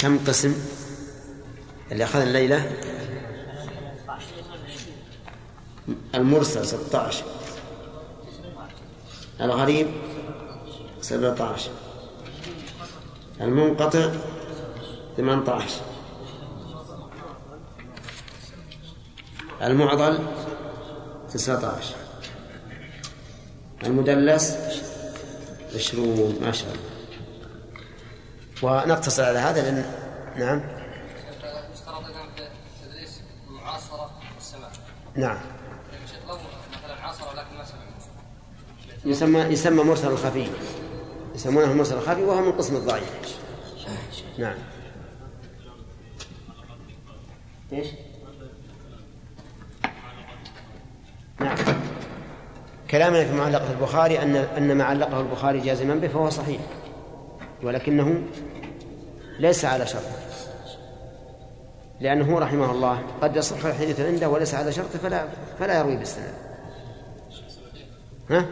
كم قسم؟ اللي أخذ الليلة؟ المرسل 16 الغريب 17 المنقطع 18 المعضل 19 المدلس 20 ما شاء الله. ونقتصر على هذا لأن نعم. نعم. يسمى يسمى مرسل خفي يسمونه المرسل الخفي وهو من قسم الضعيف. نعم. إيش؟ نعم. كلامنا في معلقة البخاري أن أن ما علقه البخاري جازما به فهو صحيح. ولكنه ليس على شرط. لأنه رحمه الله قد يصح الحديث عنده وليس على شرطه فلا فلا يروي بالسند. ها؟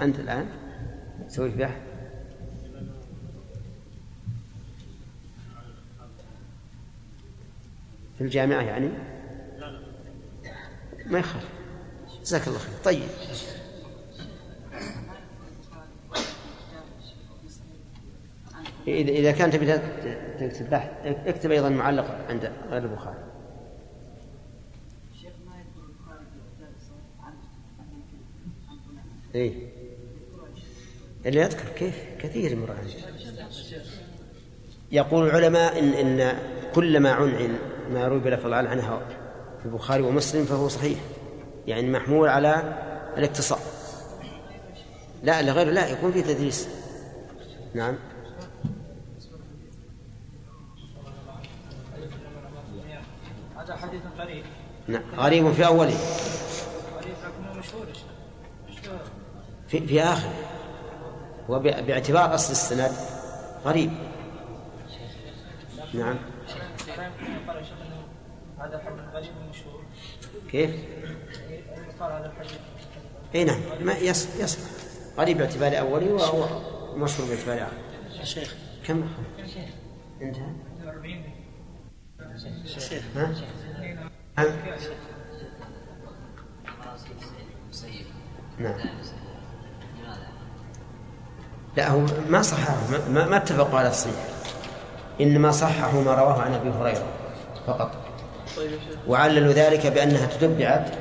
أنت الآن؟ تسوي في بحث في الجامعة يعني؟ ما يخالف. جزاك الله خير. طيب. إذا إذا كان تبي تكتب بحث اكتب أيضا معلق عند غير البخاري. إيه. اللي يذكر كيف؟ كثير يمر عليه يقول العلماء إن إن كل ما عنعن ما يروي بلفظ عنها في البخاري ومسلم فهو صحيح. يعني محمول على الاتصال لا لغير لا يكون في تدريس نعم هذا حديث غريب نعم. غريب في أوله. في, في آخره. وباعتبار أصل السند غريب. نعم. شيخ هذا غريب كيف؟ يقال هذا الحديث إي نعم. ما يصل يصل غريب باعتبار أوله وهو مشهور باعتبار آخره يا شيخ. كم انتهى؟ ها؟ ها؟ نعم. لا هو ما صححه ما, ما اتفقوا على الصحيح. إنما صححوا ما رواه عن أبي هريرة فقط. وعللوا ذلك بأنها تتبعت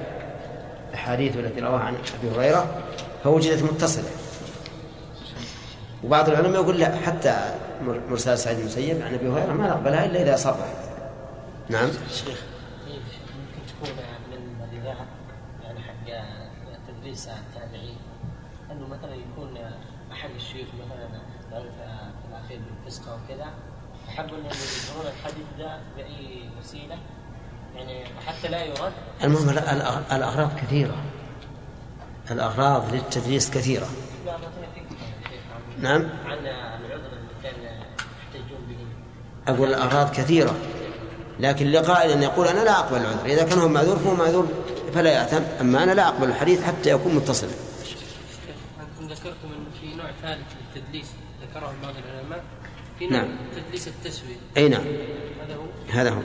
الاحاديث التي رواها عن أبي هريرة فوجدت متصلة. وبعض العلماء يقول لا حتى مرسال سعيد المسيب عن أبي هريرة ما نقبلها إلا إذا صرح. نعم. شيخ تدريس التابعين إنه مثلا يكون احد الشيوخ مثلا في الاخير بالفسق أو كذا حبوا إنهم يظهرون الحديث ده بأي وسيلة. يعني حتى لا يرد. المهم ال- ال- الأغراض كثيرة. الأغراض للتدريس كثيرة. لا نعم؟ عن العذر اللي كان يحتجون به. أقول الأغراض كثيرة. لكن لقائل أن يقول أنا لا أقبل العذر. إذا كان هو معذور فهو معذور فلا يأثم. أما أنا لا أقبل الحديث حتى يكون متصلا أنتم ذكرتم أن في نوع ثالث للتدليس؟ ذكره بعض العلماء. في نعم. نوع تدليس التسوية. أي نعم. هذا هو؟ هذا هو.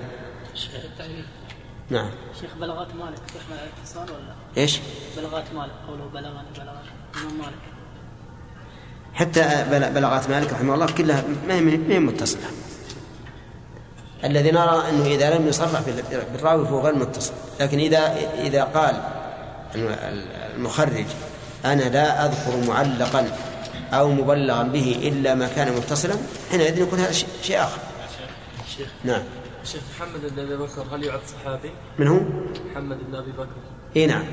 نعم. شيخ بلغات مالك. تحمل على الاتصال ولا؟ إيش؟ بلغات مالك. قوله بلغني بلغني. الإمام مالك. حتى بل- بلغات مالك رحمه الله كلها ما هي ما هي متصلة. الذي نرى أنه إذا لم يصرح بال- بالراوي فهو غير متصل لكن اذا إذا قال المخرج أنا لا أذكر معلقا أو مبلغا به إلا ما كان متصلا حينئذ يكون هذا شيء- شيء آخر شيخ نعم شيخ محمد بن أبي بكر هل يعد صحابي؟ من هو؟ محمد بن أبي بكر إي نعم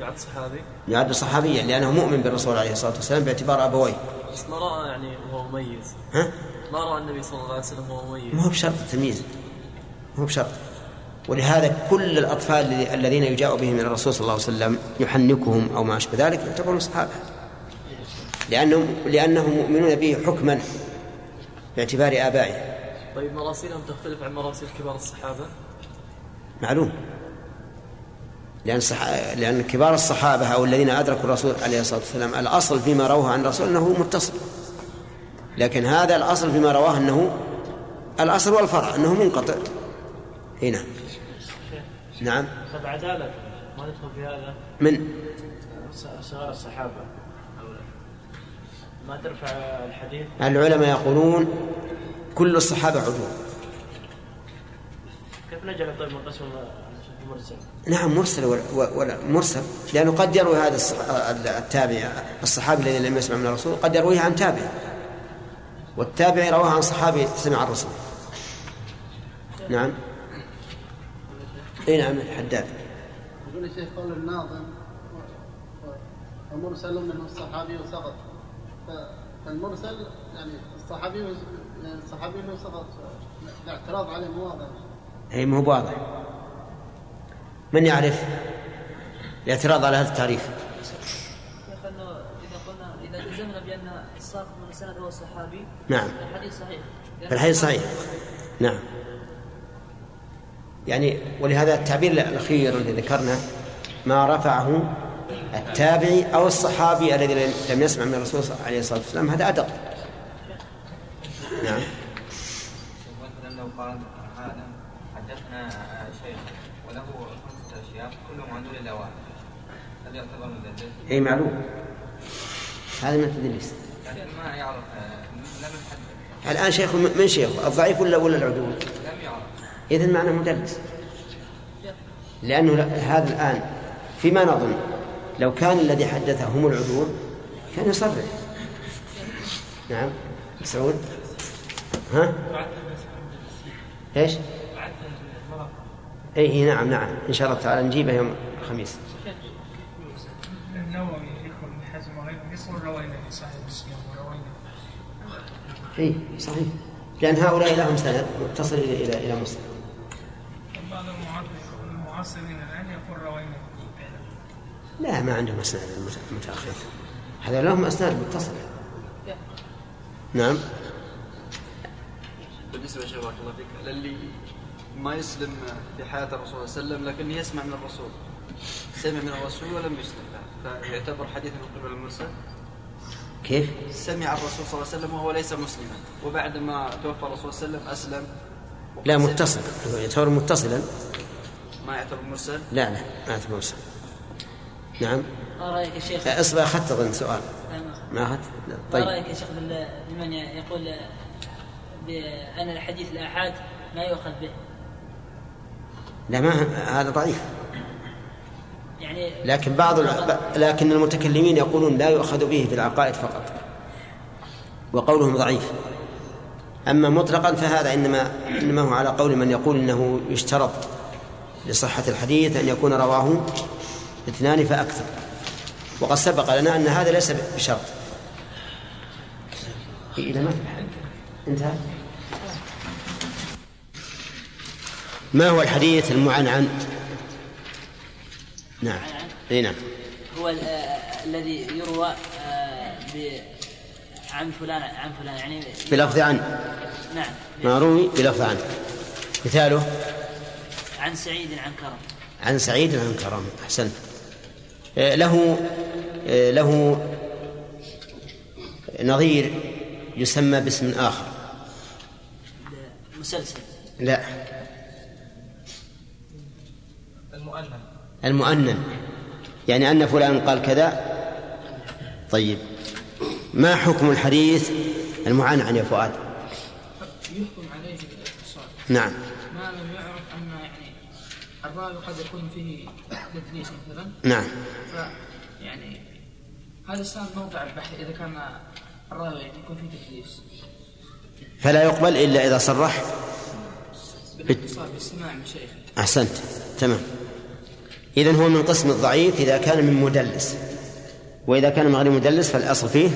يعد صحابي؟ يعد صحابيا لأنه مؤمن بالرسول عليه الصلاة والسلام باعتبار أبويه بس ما رأى يعني وهو مميز ها؟ ما رأى النبي صلى الله عليه وسلم وهو مميز ما هو بشرط التمييز؟ ما هو بشرط. ولهذا كل الأطفال الذي- الذين يجاء بهم إلى الرسول صلى الله عليه وسلم يحنكهم أو ما أشبه ذلك يعتبرون صحابة. لأنهم لأنهم مؤمنون به حكما باعتبار آبائهم طيب مراسيلهم تختلف عن مراسيل كبار الصحابة؟ معلوم. لأن صح... لأن كبار الصحابة أو الذين أدركوا الرسول عليه الصلاة والسلام الأصل فيما رواه عن الرسول أنه متصل. لكن هذا الأصل فيما رواه أنه الأصل والفرع أنه منقطع. هنا نعم. طب عدالة ما ندخل في هذا؟ من؟ صغار الصحابة؟ ما ترفع الحديث؟ العلماء يقولون كل الصحابة عدول كيف نجعل طيب من قسم مرسل؟ نعم مرسل ولا, ولا مرسل. لأنه قد يروي هذا التابع الصحابي الذي لم يسمع من الرسول قد يرويه عن تابع. والتابع رواه عن صحابي سمع الرسول. نعم. اي نعم حداد يقول الشيخ قول الناظم ومرسل منه الصحابي وسقط. فالمرسل يعني الصحابي يعني الصحابي له سقط. الاعتراض عليه مو واضح. اي ما هو واضح. من يعرف؟ الاعتراض على هذا التعريف شيخ انه اذا قلنا اذا جزمنا الساق من السند هو الصحابي نعم. الحديث صحيح. الحديث صحيح. نعم. يعني ولهذا التعبير الأخير الذي ذكرنا ما رفعه التابعي أو الصحابي الذي لم يسمع من الرسول عليه الصلاة والسلام هذا أدق. نعم. مثلا لو قال هذا حدثنا شيخ وله خمسة أشياء كلهم عن دون الأوائل هل يعتبر مدلس؟ أي معلوم. هذا من التدليس لكن ما يعرف آه، الآن شيخ من شيخ؟ الضعيف ولا ولا العدول لم يعرف. إذن معنى مدلس لأنه هذا الآن فيما نظن لو كان الذي حدثه هم العدول كان يصرح. نعم. سعود؟ ها؟ إيش؟ اي إي نعم نعم. إن شاء الله تعالى نجيبه يوم الخميس. النووي يذكر ابن حزم وغيره يقول روينا اي صحيح. لأن هؤلاء لهم سند متصل إلى إلى إلى مسلم. بعض المعاصرين الان يقول روينا لا ما عندهم أسناد المتاخرين هذا لهم أسناد متصله نعم. بالنسبة يا شيخ بارك الله فيك للي ما يسلم في حياة الرسول صلى الله عليه وسلم لكن يسمع من الرسول. سمع من الرسول ولم يسلم. فيعتبر حديث من قبل المرسل؟ كيف؟ سمع الرسول صلى الله عليه وسلم وهو ليس مسلما وبعد ما توفى الرسول صلى الله عليه وسلم أسلم. وقد لا متصل. يعتبر متصلا. ما يعتبر مرسل؟ لا لا ما يعتبر مرسل. نعم. ما رأيك يا شيخ؟ اصبر أخذت أظن سؤال. ما أخذت؟ لا. ما طيب. رأيك يا شيخ بمن يقول بان الحديث الأحاد ما يؤخذ به؟ لا ما هذا ضعيف. لكن بعض لكن المتكلمين يقولون لا يؤخذ به في العقائد فقط. وقولهم ضعيف. أما مطلقا فهذا انما إنما هو على قول من يقول إنه يشترط لصحة الحديث أن يكون رواه اثنان فأكثر. وقد سبق لنا أن هذا ليس بشرط. إلى ما انتهى. ما هو الحديث المعنعن نعم. إي نعم. هو آه، الذي يروى آه، ب- عن فلان عن فلان يعني بلفظ عن. نعم. ما روي؟ بلفظ عن. مثاله؟ عن سعيد عن كرم. عن سعيد عن كرم. احسنت آه، له له نظير يسمى باسم آخر. مسلسل. لا. المؤنث المؤنن. يعني أن فلان قال كذا. طيب. ما حكم الحديث المعنعن يا فؤاد؟ يحكم عليه بالاتصال. نعم. ما لم يعرف أن يعني الراوي قد يكون فيه تدليس مثلا. نعم. ف يعني هذا السند موقع البحث إذا كان الراوي يعني يكون فيه تدليس. فلا يقبل إلا إذا صرح. بالاتصال باستماع من شيخه. أحسنت. تمام. اذا هو من قسم الضعيف إذا كان من مدلس. وإذا كان من غير مدلس فالأصل فيه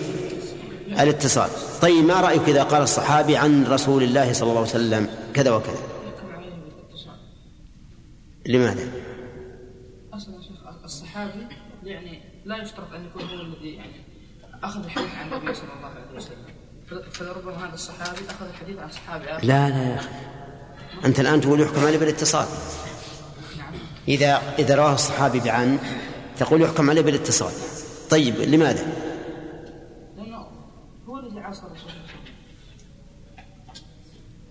الاتصال. طيب ما رأيك إذا قال الصحابي عن رسول الله صلى الله عليه وسلم كذا وكذا؟ لماذا؟ أصلا يا شيخ الصحابي يعني لا يشترط أن يكون هو الذي يعني أخذ الحديث عن النبي صلى الله عليه وسلم. فلربما هذا الصحابي أخذ الحديث عن صحابي آخر. لا لا يا أخي. أنت الآن تقول يحكم عليه بالاتصال. إذا إذا رواه الصحابي بعن تقول يحكم عليه بالاتصال. طيب لماذا؟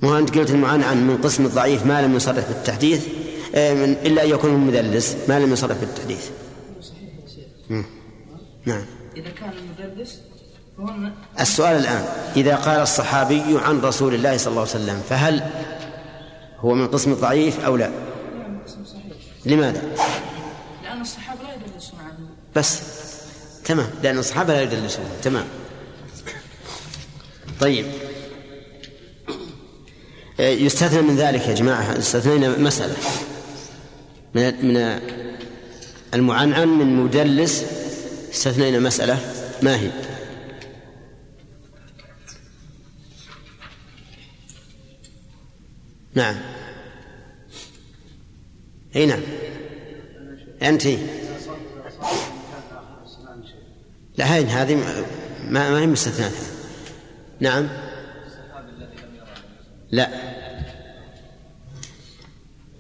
مو أنت قلت المعنعن من قسم الضعيف ما لم يصرح بالتحديث؟ آه، من إلا أن يكون مدلس ما لم يصرح بالتحديث. نعم. إذا كان المدرس فهو السؤال الآن إذا قال الصحابي عن رسول الله صلى الله عليه وسلم فهل هو من قسم الضعيف أو لا؟ نعم لماذا؟ لأن الصحابة لا يدرسون عنه بس. تمام. لأن الصحابة لا يدلسون تمام. طيب. آه، يستثنى من ذلك يا جماعة. استثنينا مسألة. من من المعنعن من مدلس استثنينا مسألة. ما هي؟ نعم. إي نعم. أنت؟ لا هذه هذه ما ما هي مستثناة. نعم. لا.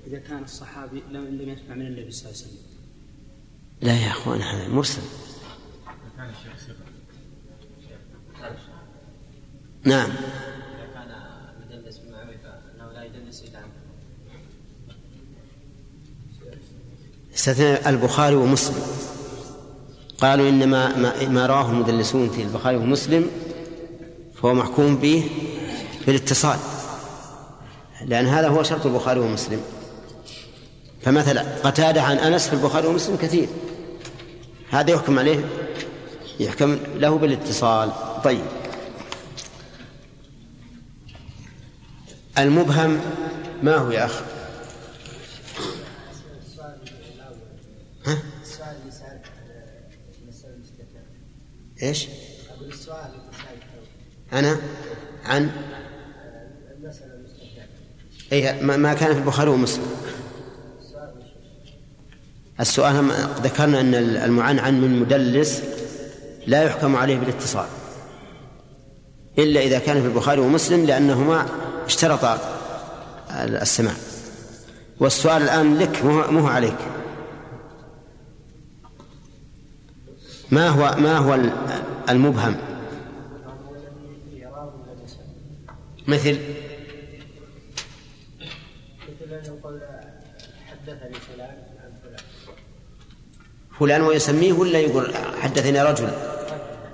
إذا كان الصحابي لم لم يسمع من النبي صلى الله عليه وسلم. لا يا أخوان هذا مرسل. نعم إذا كان مدلس بما عرف أنه لا يدلس إلا عنه استثنى البخاري ومسلم. قالوا انما ما, رواه المدلسون في البخاري ومسلم فهو محكوم به بالاتصال. لأن هذا هو شرط البخاري ومسلم. فمثلا قتادة عن أنس في البخاري ومسلم كثير. هذا يحكم عليه يحكم له بالاتصال. طيب. المبهم ما هو يا اخ ها؟ السؤال اللي سألت عن المسألة إيش؟ أقول السؤال اللي سألته. أنا؟ عن؟ المسألة المستثنى اي ما كان في البخاري ومسلم. السؤال ذكرنا أن المعنعن من مدلس لا يحكم عليه بالاتصال. إلا إذا كان في البخاري ومسلم لأنهما اشترطا السماع. والسؤال الآن لك مو مو عليك. ما هو ما هو المبهم؟ مثل؟ فلان ويسميه ولا يقول حدثني رجل؟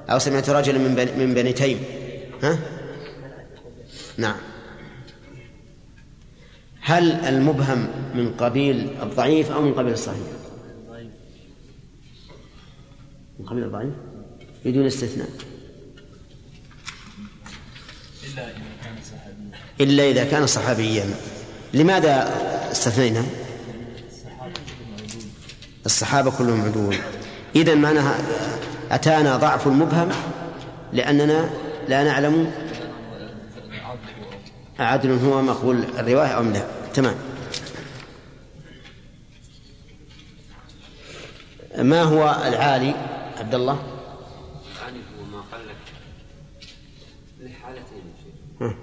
أو سمعت رجلا من من بني تيم؟ ها؟ نعم. هل المبهم من قبيل الضعيف أو من قبيل الصحيح؟ من قبيل الضعيف بدون استثناء. إلا إذا كان صحابيا. إلا إذا كان صحابيا. لماذا استثنينا؟ الصحابة كلهم عدول. إذا معناها أتانا ضعف المبهم لأننا لا نعلم عدل هو مقبول الرواية أم لا. تمام. ما هو العالي؟ عبد الله يعني هو ما قلت لحالتين يا شيخ. ها.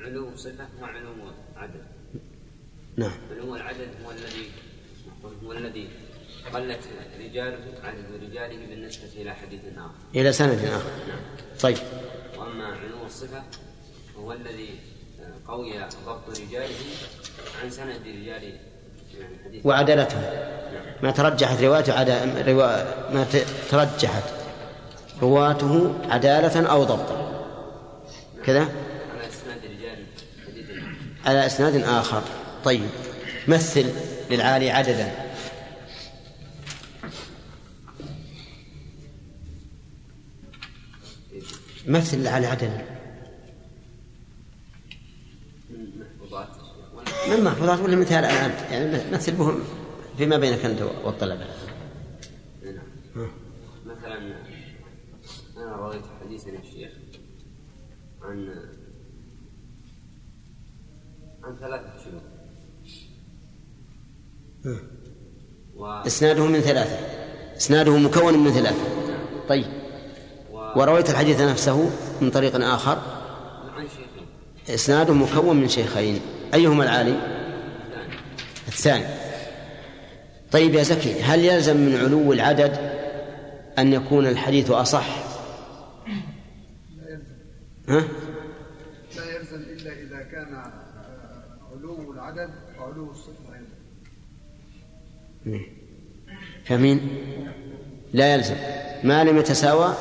علو صفة وعلو عدد نعم. علو العدد هو الذي هو الذي قلت رجاله عدد رجاله بالنسبة إلى حديث آخر. إلى سند آخر. طيب. وأما علو الصفة هو الذي قوي ضبط رجاله عن سند رجال وعدالتهم. ما ترجحت روايته عدا. ما ترجحت رواته عدالة أو ضبطا. كذا؟ على إسناد آخر. طيب. مثل للعالي عددا. مثل للعالي عددا من محفوظات من المحفوظات ولا مثال الآن يعني مثل بهم فيما بينك أنت والطلبة. نعم مثلا أنا رويت حديثا يا شيخ عن عن ثلاثة شيوخ. و... إسناده من ثلاثة. إسناده مكون من ثلاثة. طيب. ورويت الحديث نفسه من طريق آخر. عن شيخين. إسناده مكون من شيخين. أيهما العالي؟ ثاني الثاني طيب يا زكي هل يلزم من علو العدد أن يكون الحديث أصح؟ لا يلزم ها؟ لا يلزم إلا إذا كان علو العدد وعلو الصفة أيضا فاهمين؟ لا يلزم ما لم يتساوى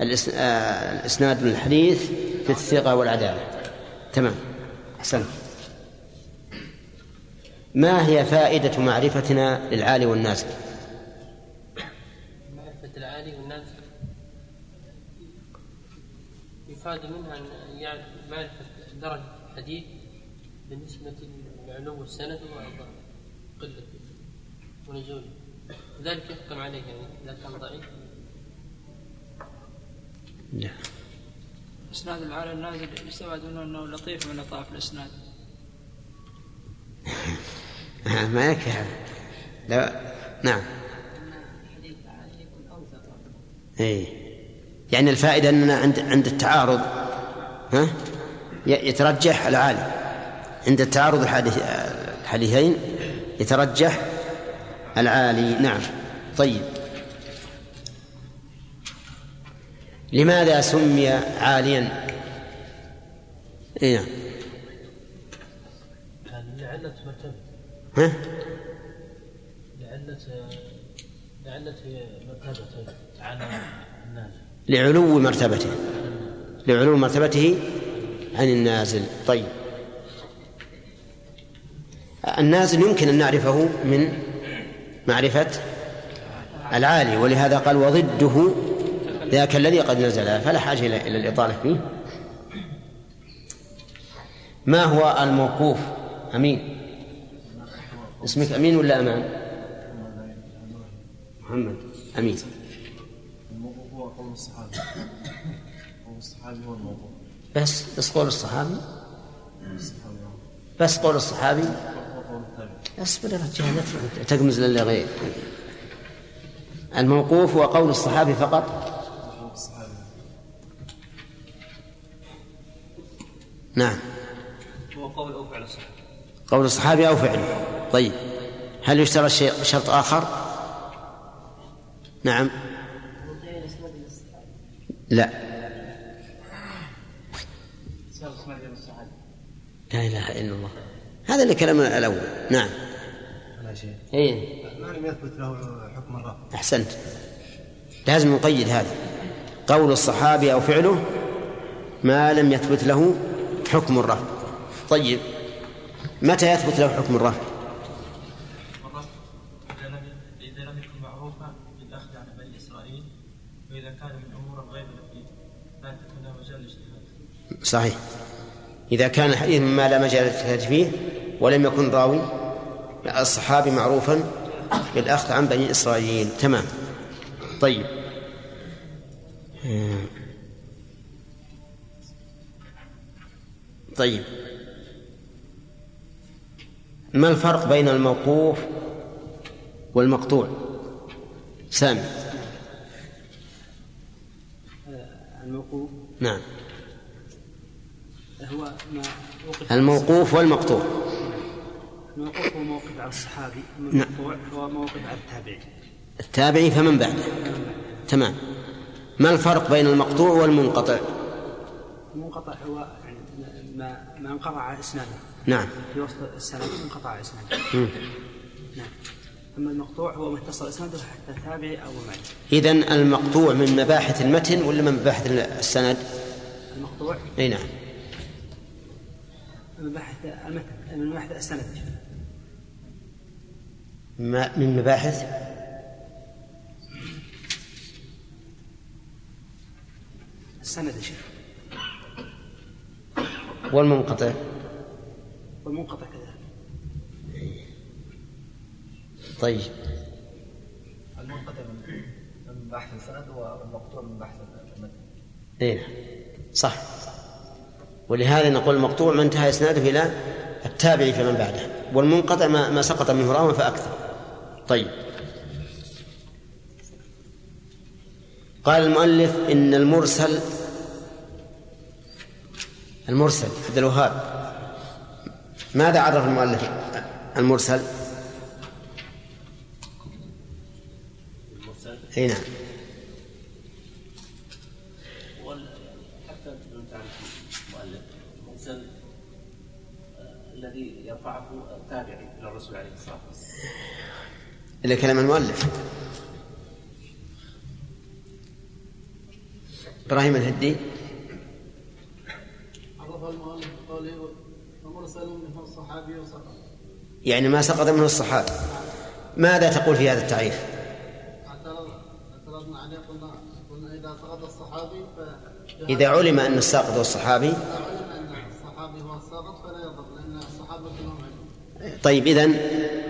آه، الإسناد الحديث في الثقة والعدالة تمام أحسنت ما هي فائدة معرفتنا للعالي والنازل؟ معرفة العالي والنازل يفاد منها أن يعرف معرفة درجة الحديث بالنسبة لعلو السند وقلة ونزوله ذلك يحكم عليه يعني إذا كان ضعيف. لا أسناد العالي النازل يستفاد منه أنه لطيف من لطائف الأسناد. ما يكفي هذا. لا نعم. اي يعني الفائدة أننا عند عند التعارض ها؟ يترجح العالي عند التعارض الحديث الحديثين يترجح العالي. نعم. طيب. لماذا سمي عاليا؟ اي نعم ها لعلة لعلة مرتبة عن الناس لعلو مرتبته. لعلو مرتبته عن النازل. طيب. النازل يمكن أن نعرفه من معرفة العالي ولهذا قال وضده ذاك الذي قد نزل. فلا حاجة إلى الإطالة فيه. ما هو الموقوف؟ أمين. اسمك أمين ولا أمان؟ محمد. أمين. الموقوف هو قول الصحابي. قول الصحابي هو بس بس قول الصحابي. بس قول الصحابي. اصبر يا رجال تقمز لله غير. الموقوف هو قول الصحابي فقط. قول الصحابي نعم. هو قول أو فعل الصحابي قول الصحابي أو فعله طيب. هل يشترط شرط آخر؟ نعم. لا. لا إله إلا الله. هذا اللي كلامنا الأول. نعم. إيه. ما لم يثبت له حكم الرفع أحسنت. لازم نقيد هذا. قول الصحابي أو فعله ما لم يثبت له حكم الرفع طيب. متى يثبت له حكم الرفع والرفع إذا لم إذا لم يكن معروفا بالأخذ عن بني إسرائيل وإذا كان من أمور غير التي لا تكون لها مجال الاجتهاد صحيح. إذا كان الحديث مما لا مجال للاجتهاد فيه ولم يكن راوي الصحابي معروفا بالأخذ عن بني إسرائيل. تمام. طيب. آه. طيب. ما الفرق بين الموقوف والمقطوع؟ سامي. الموقوف. نعم. هو ما وقف الموقوف والمقطوع. الموقوف هو موقف على الصحابي نعم. المقطوع هو موقف على التابعي التابعي فمن بعده؟ تمام. ما الفرق بين المقطوع والمنقطع؟ المنقطع هو يعني ما ما انقطع إسناده. نعم. في وسط السند انقطع إسناده. نعم. أما المقطوع هو ما اتصل إسناده حتى التابعي أو معه إذا المقطوع من مباحث المتن ولا من مباحث السند؟ المقطوع؟ أي نعم. من بحث المتن من بحث السند. ما من مباحث؟ السند يا شيخ. والمنقطع. والمنقطع كذلك. طيب. المنقطع من من بحث السند والمقطوع من بحث المتن. أي نعم صح. ولهذا نقول المقطوع ما انتهى إسناده إلى التابع فمن بعده والمنقطع ما, ما سقط منه راو فأكثر. طيب. قال المؤلف إن المرسل المرسل عبد الوهاب ماذا عرف المؤلف المرسل؟ إي نعم. المرسل آه، الذي يرفعه التابعي إلى الرسول عليه الصلاة والسلام. إلى كلام المؤلف. إبراهيم الهدي. عرف المؤلف بقوله ومرسل منه الصحابي وسقط. يعني ما سقط منه الصحابة ماذا تقول في هذا التعريف؟ اعترض اعترضنا عليه قلنا قلنا إذا سقط الصحابي إذا علم أن الساقط هو الصحابي الصحابي هو الساقط فلا يضر لأن الصحابه كلهم علم طيب إذن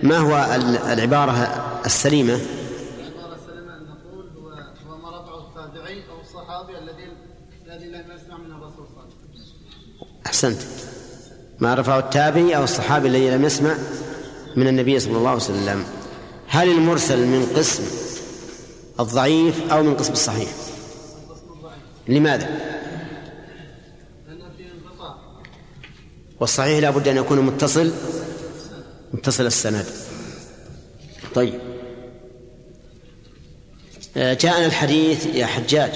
ما هو ال- العبارة السليمة؟ العباره السليمه ان نقول هو ما رفعه التابعي أو الصحابي الذي الذي لم يسمع من الرسول صلى الله عليه وسلم أحسنت. ما رفعه التابعي أو الصحابي الذي لم يسمع من النبي صلى الله عليه وسلم. هل المرسل من قسم الضعيف أو من قسم الصحيح؟ لماذا؟ والصحيح لا بد أن يكون متصل متصل السند. طيب. آه، جاءنا الحديث يا حجاج.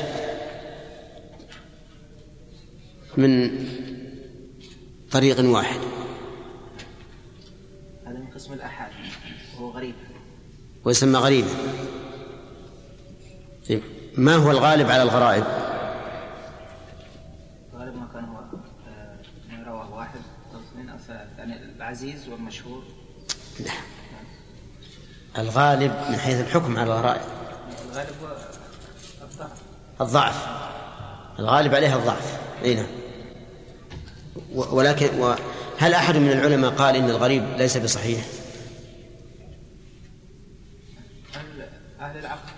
من طريق واحد. هذا من قسم الآحاد وهو غريب. ويسمى غريبا طيب. ما هو الغالب على الغرائب؟ غالب ما كان هو آه، ما رواه واحد. أو اثنين أو ثلاثة يعني العزيز والمشهور. الغالب من حيث الحكم على الغرائب. الغالب هو الضعف. الضعف الغالب عليها الضعف. أي نعم. ولكن هل أحد من العلماء قال إن الغريب ليس بصحيح؟ أهل أهل العقل.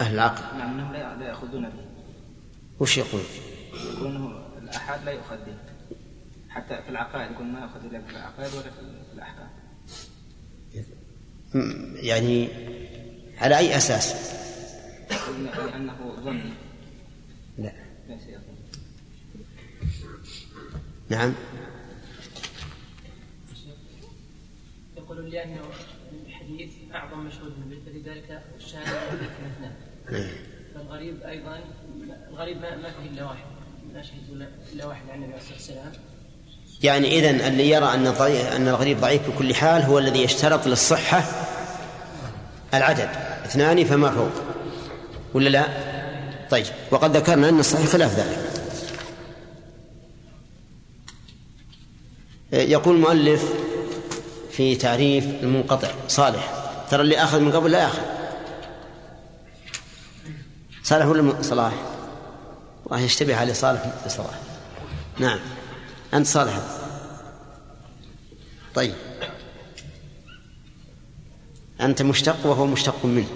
أهل العقل. نعم أنهم لا لا يأخذون به. وش يقول؟ يقولون الآحاد لا يؤخذ به. حتى في العقائد يقول ما يؤخذ إلا في العقائد ولا في الأحكام. يعني على أي أساس؟ يقول لأنه ظني لا نعم يقولون لأنه الحديث أعظم مشهود من به فلذلك الشاهد اثنان نعم. فالغريب أيضا الغريب ما, ما فيه إلا واحد ما شهد إلا واحد عن النبي عليه الصلاة والسلام يعني اذا اللي يرى الضعيف أن الغريب ضعيف بكل حال هو الذي يشترط للصحة العدد. اثنان فما فوق. ولا لا؟ طيب. وقد ذكرنا أن الصحيح خلاف ذلك. يقول المؤلف في تعريف المنقطع صالح ترى اللي أخذ من قبل لا يأخذ. صالح ولا صلاح؟ الله يشتبه عليه صالح بصلاح نعم. أنت صالح. طيب. أنت مشتق وهو مشتق منه.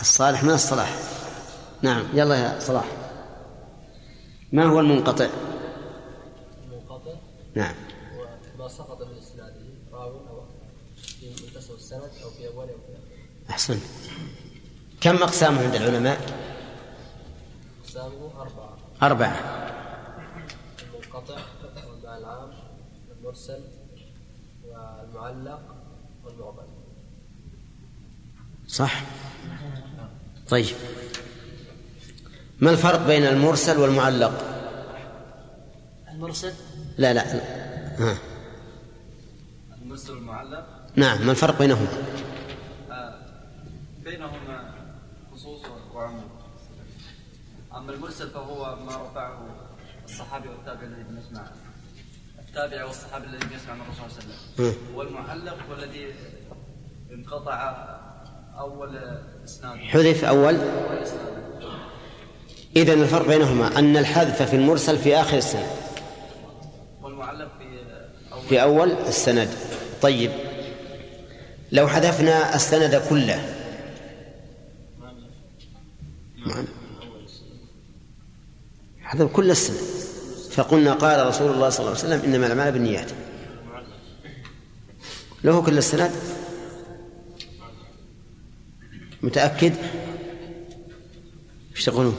الصالح من الصلاح. نعم. يلا يا صلاح. ما هو المنقطع؟ المنقطع؟ نعم. هو ما سقط من إسناده؟ راوي أو في منتصف السند أو في اوله أو في اخره أحسن. كم أقسامه عند العلماء؟ أقسامه أربعة. أربعة المنقطع والمعنى العام المرسل والمعلق والمعضل صح؟ طيب. ما الفرق بين المرسل والمعلق؟ المرسل؟ لا لا ها. المرسل والمعلق؟ نعم ما الفرق بينهما؟ آه، بينهما خصوص وعموم أما المرسل فهو ما رفعه الصحابي والتابع الذي لم يسمع التابع والصحابي الذي يسمع من الرسول صلى الله عليه. وسلم. والمعلق هو الذي انقطع أول إسناد. حذف أول؟ إذا الفرق بينهما أن الحذف في المرسل في آخر السند. والمعلق في أول. في أول السند. طيب. لو حذفنا السند كله. نعم. حذف كل السند. فقلنا قال رسول الله صلى الله عليه وسلم إنما الأعمال بالنيات. له كل السند؟ متأكد؟ إيش تقولون؟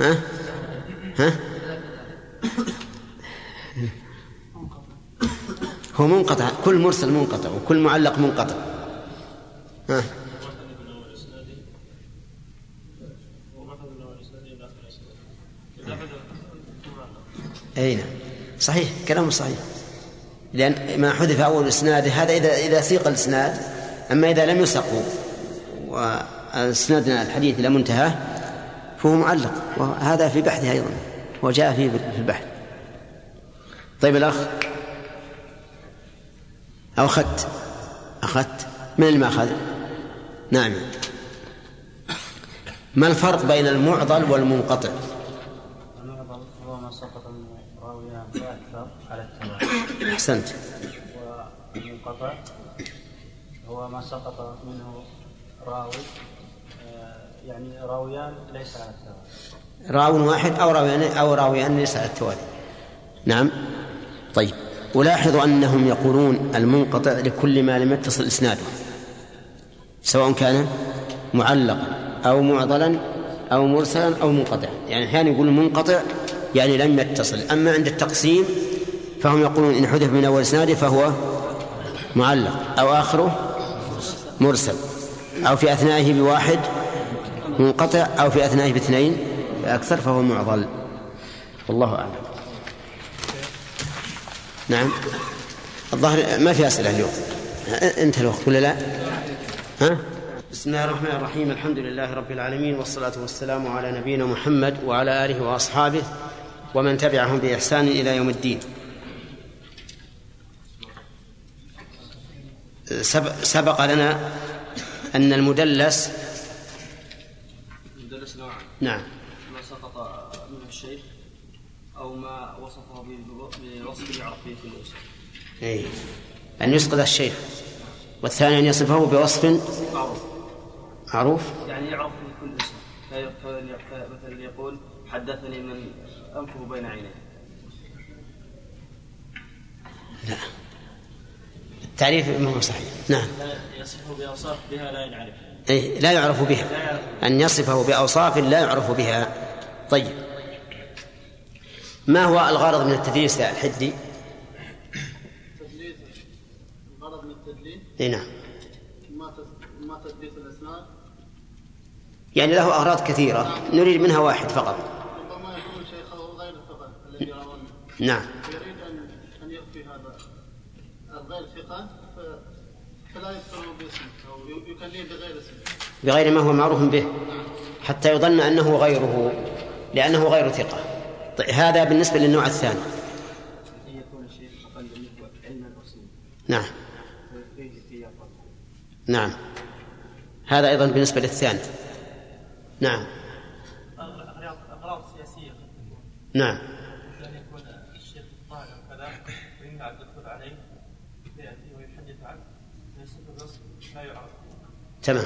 ها؟ ها؟ هو منقطع كل مرسل منقطع وكل معلق منقطع. ها؟ أي نعم. صحيح كلامه صحيح. لأن ما حذف أول الإسناد هذا إذا إذا سيق الإسناد أما إذا لم يسق واسندنا الحديث إلى منتهى فهو معلق. وهذا في بحثه أيضا وجاء فيه في البحث. طيب الأخ أو اخذت اخذت من اخذ نعم. ما الفرق بين المعضل والمنقطع المعضل هو ما سقط من راويان فأكثر على أحسنت. والمنقطع هو ما سقط منه راوي آه، يعني راويان ليس على التوالي. راو واحد أو راويان أو راويان ليس على التوالي. نعم. طيب. ألاحظ أنهم يقولون المنقطع لكل ما لم يتصل إسناده سواء كان معلقا أو معضلا أو مرسلا أو منقطعا. يعني أحيانا يقول منقطع يعني لم يتصل. أما عند التقسيم فهم يقولون إن حذف من أول إسناده فهو معلق أو آخره مرسل أو في أثنائه بواحد منقطع أو في أثنائه باثنين فأكثر فهو معضل والله أعلم. نعم. الظاهر ما في أسئلة اليوم. انتهى الوقت ولا لا؟ ها؟ بسم الله الرحمن الرحيم. الحمد لله رب العالمين والصلاة والسلام على نبينا محمد وعلى آله وأصحابه ومن تبعهم بإحسان إلى يوم الدين. سبق لنا أن المدلس المدلس نوعان. نعم. ما سقط منه الشيخ أو ما وصفه بوصف يعرف به كل اسم أي أن يسقط الشيخ. والثاني أن يصفه بوصف معروف. معروف. يعني يعرف به كل اسم. مثلا يقول حدثني من أنفه بين عينيه. لا. التعريف ما هو صحيح. نعم. يصفه بأوصاف بها لا يعرف أي لا يعرف بها. أن يصفه بأوصاف لا يعرف بها. طيب. ما هو الغرض من التدليس يا الحدي؟ تدليس. الغرض من التدليس؟ اي نعم. ما تدليس الاسناد يعني له أغراض كثيرة. نريد منها واحد فقط. ربما يكون شيخه غير الثقة الذي نعم يريد ان ان يخفي هذا الغير ثقة ف- أو يكنيه بغير بغير ما هو معروف به حتى يظن أنه غيره لأنه غير ثقة. طيب هذا بالنسبة للنوع الثاني. نعم. نعم. هذا أيضا بالنسبة للثاني. نعم. نعم أن يكون الشيخ طالع كذا ويمنع الدخول عليه فيأتي ويحدث عنه فيصف بوصف لا يعرف تمام.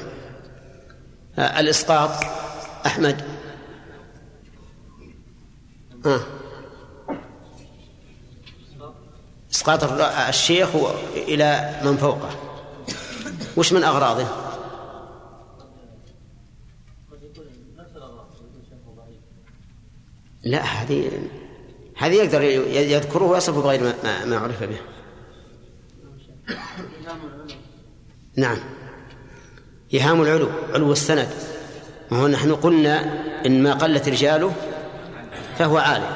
آه الإسقاط أحمد. آه. إسقاط الشيخ إلى من فوقه. وش من أغراضه؟ لا هذه هذه يقدر يذكره ويصفه بغير ما عرف به. نعم. إيهام العلو علو السند. وهو نحن قلنا إن ما قلت رجاله فهو عالي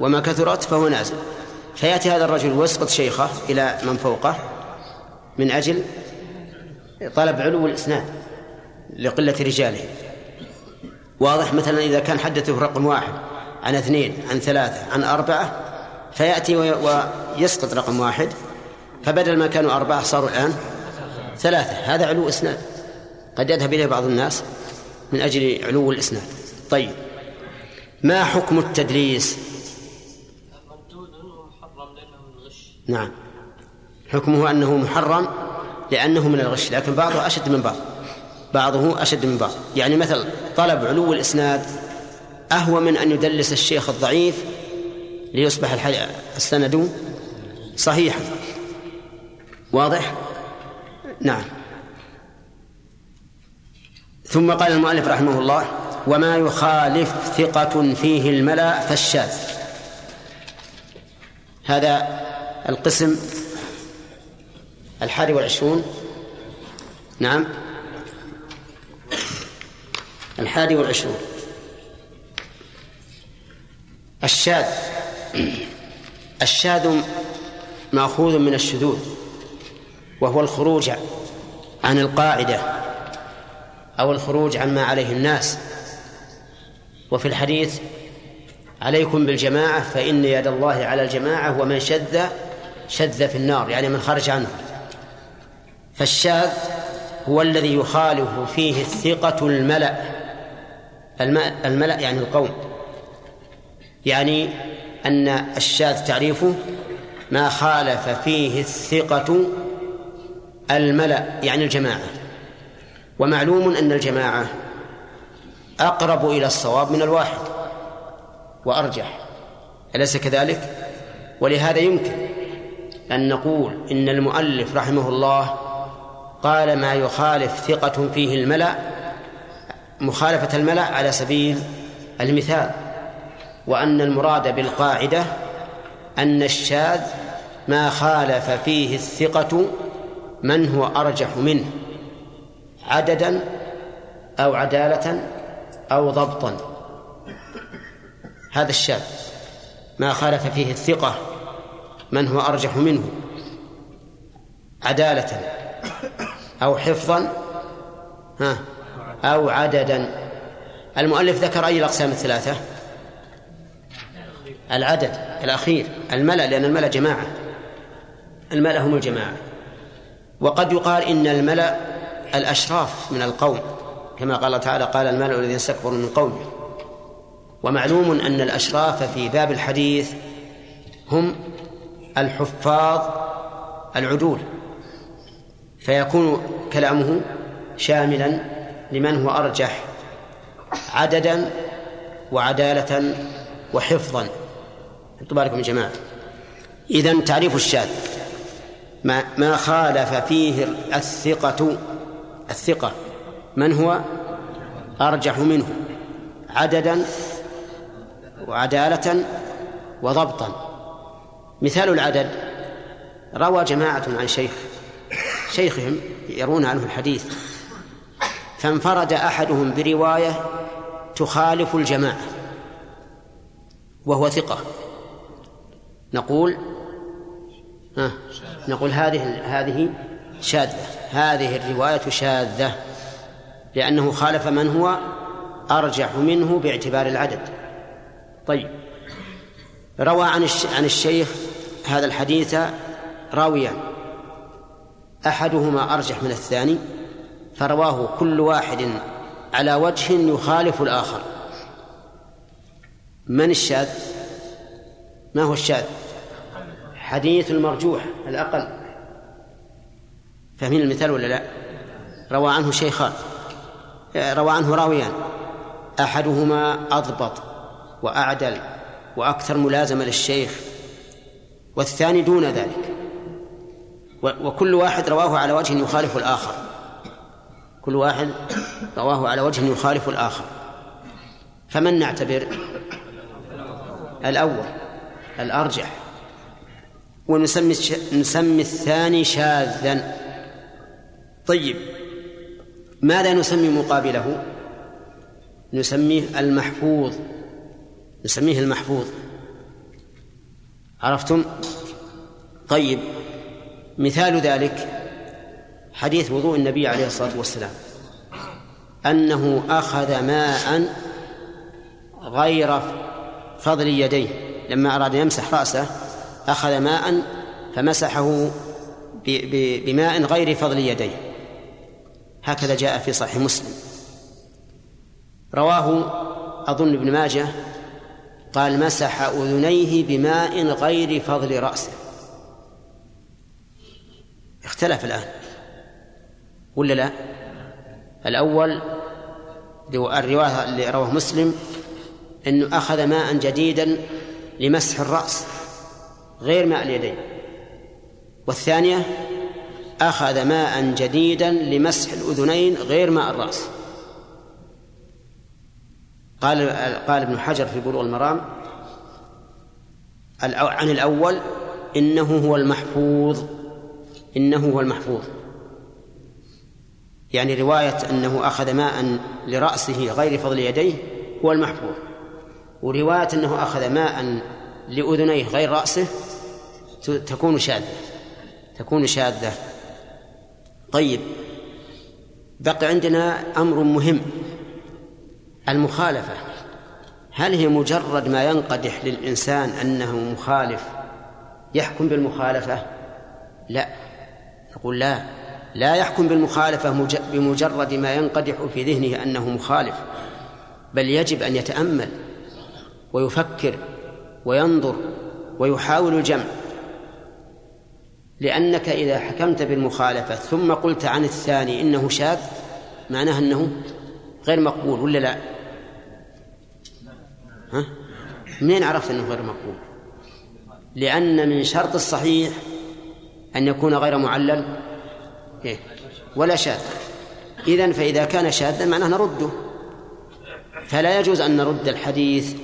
وما كثرت فهو نازل. فيأتي هذا الرجل ويسقط شيخه إلى من فوقه من أجل طلب علو الإسناد لقلة رجاله. واضح مثلا إذا كان حدثه رقم واحد عن اثنين عن ثلاثة عن أربعة فيأتي وي- ويسقط رقم واحد فبدل ما كانوا أربعة صاروا الآن ثلاثة. هذا علو إسناد. قد يذهب إليه بعض الناس من أجل علو الإسناد. طيب ما حكم التدليس؟ نعم حكمه أنه محرم لأنه من الغش لكن بعضه أشد من بعض. بعضه أشد من بعض. يعني مثل طلب علو الإسناد أهوى من أن يدلس الشيخ الضعيف ليصبح. السند صحيحا. واضح؟ نعم. ثم قال المؤلف رحمه الله وما يخالف ثقة فيه الملأ فالشاذ. هذا القسم الحادي والعشرون. نعم. الحادي والعشرون. الشاذ. الشاذ مأخوذ من الشذوذ وهو الخروج عن القاعدة. أو الخروج عن ما عليه الناس. وفي الحديث عليكم بالجماعة فإن يد الله على الجماعة ومن شذ شذ في النار يعني من خرج عنه. فالشاذ هو الذي يخالف فيه الثقة الملأ الملأ يعني القوم. يعني أن الشاذ تعريفه ما خالف فيه الثقة الملأ يعني الجماعة. ومعلوم أن الجماعة أقرب إلى الصواب من الواحد وأرجح أليس كذلك؟ ولهذا يمكن أن نقول إن المؤلف رحمه الله قال ما يخالف ثقة فيه الملأ مخالفة الملأ على سبيل المثال وأن المراد بالقاعدة أن الشاذ ما خالف فيه الثقة من هو أرجح منه عددا أو عدالة أو ضبطا. هذا الشاذ. ما خالف فيه الثقة من هو أرجح منه؟ عدالة أو حفظا ها أو عددا. المؤلف ذكر أي الأقسام الثلاثة؟ العدد الأخير الملأ لأن الملأ جماعة. الملأ هم الجماعة. وقد يقال إن الملأ الأشراف من القوم. كما قال تعالى قال الملأ الذين استكبروا من قومه. ومعلوم أن الأشراف في باب الحديث هم الحفاظ العدول. فيكون كلامه شاملا لمن هو أرجح عددا وعدالة وحفظا. حطوا بالكم يا جماعة. إذا تعريف الشاذ. ما ما خالف فيه الثقة الثقة. من هو؟ أرجح منه. عددا وعدالة وضبطا. مثال العدد. روى جماعة عن شيخ. شيخهم يرون عنه الحديث. فانفرد أحدهم برواية تخالف الجماعة وهو ثقة. نقول ها نقول هذه هذه شاذة. هذه الرواية شاذة لأنه خالف من هو أرجح منه باعتبار العدد. طيب روى عن عن الشيخ هذا الحديث راويان أحدهما أرجح من الثاني فرواه كل واحد على وجه يخالف الآخر. من الشاذ؟ ما هو الشاذ؟ حديث المرجوح الأقل. فاهمين المثال ولا لا؟ روى عنه شيخان. روى عنه راويان. أحدهما أضبط وأعدل وأكثر ملازمة للشيخ والثاني دون ذلك. وكل واحد رواه على وجه يخالف الآخر. كل واحد رواه على وجه يخالف الآخر. فمن نعتبر؟ الأول الأرجح. ونسمي نسمي الثاني شاذا. طيب ماذا نسمي مقابله؟ نسميه المحفوظ. نسميه المحفوظ. عرفتم؟ طيب مثال ذلك حديث وضوء النبي عليه الصلاة والسلام. أنه أخذ ماء غير فضل يديه. لما أراد يمسح رأسه أخذ ماء فمسحه بماء غير فضل يديه. هكذا جاء في صحيح مسلم. رواه أظن ابن ماجه قال مسح أذنيه بماء غير فضل رأسه. اختلف الآن. ولا لا؟ الأول الرواية اللي رواه مسلم أنه أخذ ماء جديدا لمسح الرأس غير ماء اليدين. والثانية أخذ ماء جديدا لمسح الأذنين غير ماء الرأس. قال قال ابن حجر في بلوغ المرام عن الأول إنه هو المحفوظ إنه هو المحفوظ. يعني رواية أنه أخذ ماء لرأسه غير فضل يديه هو المحفوظ. ورواية أنه أخذ ماء لأذنيه غير رأسه تكون شاذة تكون شاذة. طيب بقي عندنا أمر مهم المخالفة. هل هي مجرد ما ينقدح للإنسان أنه مخالف يحكم بالمخالفة؟ لا. نقول لا. لا يحكم بالمخالفة مج- بمجرد ما ينقدح في ذهنه أنه مخالف بل يجب أن يتأمل ويفكر وينظر ويحاول الجمع. لأنك إذا حكمت بالمخالفة ثم قلت عن الثاني إنه شاذ معناه أنه غير مقبول ولا لا؟ ها؟ منين عرفت أنه غير مقبول؟ لأن من شرط الصحيح أن يكون غير معلل إيه؟ ولا شاذ إذن فإذا كان شاذا معناه نرده فلا يجوز أن نرد الحديث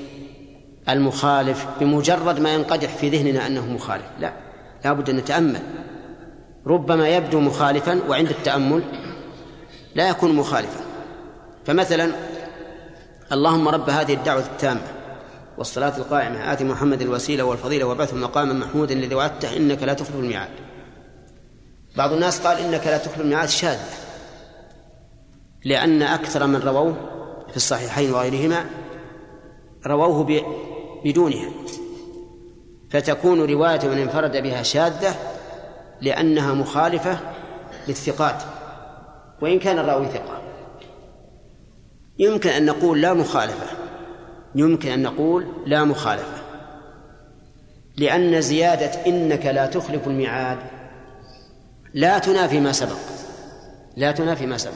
المخالف بمجرد ما ينقدح في ذهننا أنه مخالف لا لا بد أن نتأمل. ربما يبدو مخالفا وعند التأمل لا يكون مخالفا. فمثلا اللهم رب هذه الدعوة التامة والصلاة القائمة آت محمد الوسيلة والفضيلة وبعثه مقاما محمودا الذي وعدته إنك لا تخلف الميعاد. بعض الناس قال إنك لا تخلف الميعاد شاذة لأن أكثر من رووه في الصحيحين وغيرهما رووه بدونها. فتكون رواية من انفرد بها شاذة لأنها مخالفة للثقات وإن كان الراوي ثقة. يمكن أن نقول لا مخالفة. يمكن أن نقول لا مخالفة. لأن زيادة إنك لا تخلف الميعاد لا تنافي ما سبق. لا تنافي ما سبق.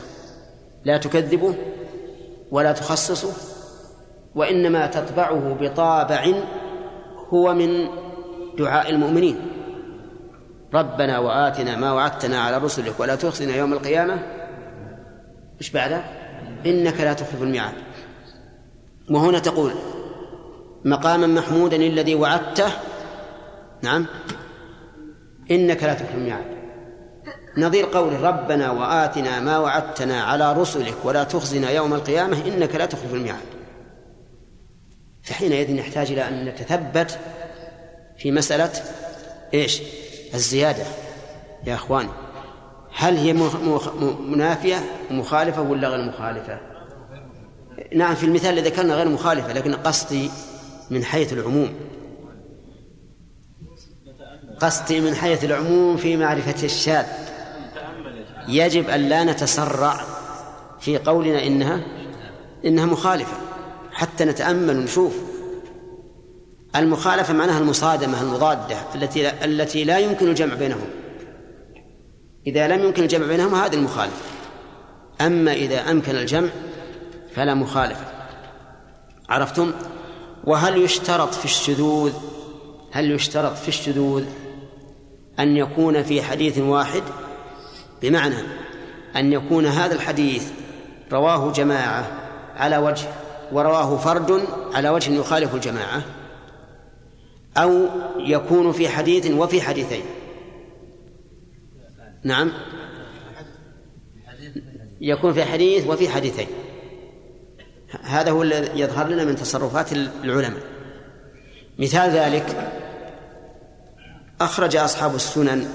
لا تكذبه ولا تخصصه وإنما تطبعه بطابع هو من دعاء المؤمنين. ربنا وآتنا ما وعدتنا على رسلك ولا تخزنا يوم القيامة. إيش بعده؟ إنك لا تخلف الميعاد. وهنا تقول مقاما محمودا الذي وعدته. نعم. إنك لا تخلف الميعاد. نظير قول ربنا وآتنا ما وعدتنا على رسلك ولا تخزنا يوم القيامة. إنك لا تخلف الميعاد. فحينئذ نحتاج إلى أن نتثبت في مسألة إيش؟ الزيادة. يا أخوان هل هي منافية مخالفة ولا غير مخالفة؟ نعم في المثال الذي ذكرنا غير مخالفة لكن قصدي من حيث العموم. قصدي من حيث العموم في معرفة الشاذ. يجب أن لا نتسرع في قولنا إنها إنها مخالفة. حتى نتأمل ونشوف. المخالفة معناها المصادمة المضادة التي التي لا يمكن الجمع بينهم. إذا لم يمكن الجمع بينهما هذه المخالفة. أما إذا أمكن الجمع فلا مخالفة. عرفتم؟ وهل يشترط في الشذوذ هل يشترط في الشذوذ أن يكون في حديث واحد؟ بمعنى أن يكون هذا الحديث رواه جماعة على وجه ورواه فرد على وجه يخالف الجماعة أو يكون في حديث وفي حديثين. نعم. يكون في حديث وفي حديثين. هذا هو الذي يظهر لنا من تصرفات العلماء. مثال ذلك أخرج أصحاب السنن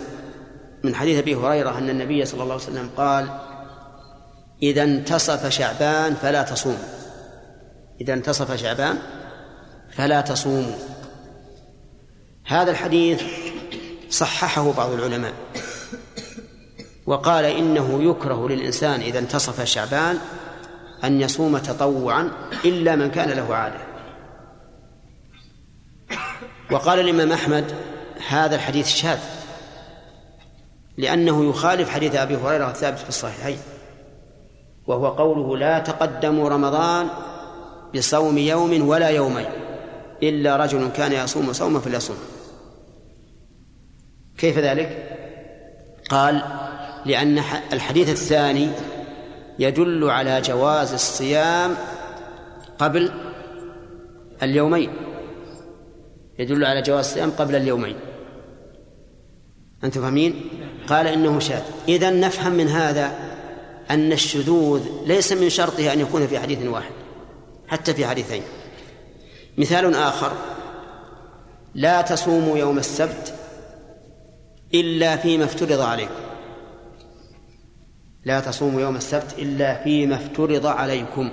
من حديث أبي هريرة أن النبي صلى الله عليه وسلم قال إذا انتصف شعبان فلا تصوم. إذا انتصف شعبان فلا تصوموا. هذا الحديث صححه بعض العلماء وقال إنه يكره للإنسان إذا انتصف شعبان أن يصوم تطوعا إلا من كان له عادة. وقال الإمام أحمد هذا الحديث شاذ لأنه يخالف حديث أبي هريرة الثابت في الصحيحين وهو قوله لا تقدموا رمضان بصوم يوم ولا يومين إلا رجل كان يصوم صوما فليصوم. كيف ذلك؟ قال لأن الحديث الثاني يدل على جواز الصيام قبل اليومين. يدل على جواز الصيام قبل اليومين. أنتم فاهمين؟ قال إنه شاذ. إذا نفهم من هذا أن الشذوذ ليس من شرطه أن يكون في حديث واحد. حتى في حديثين. مثال آخر لا تصوموا يوم السبت إلا فيما افترض عليكم. لا تصوموا يوم السبت إلا فيما افترض عليكم.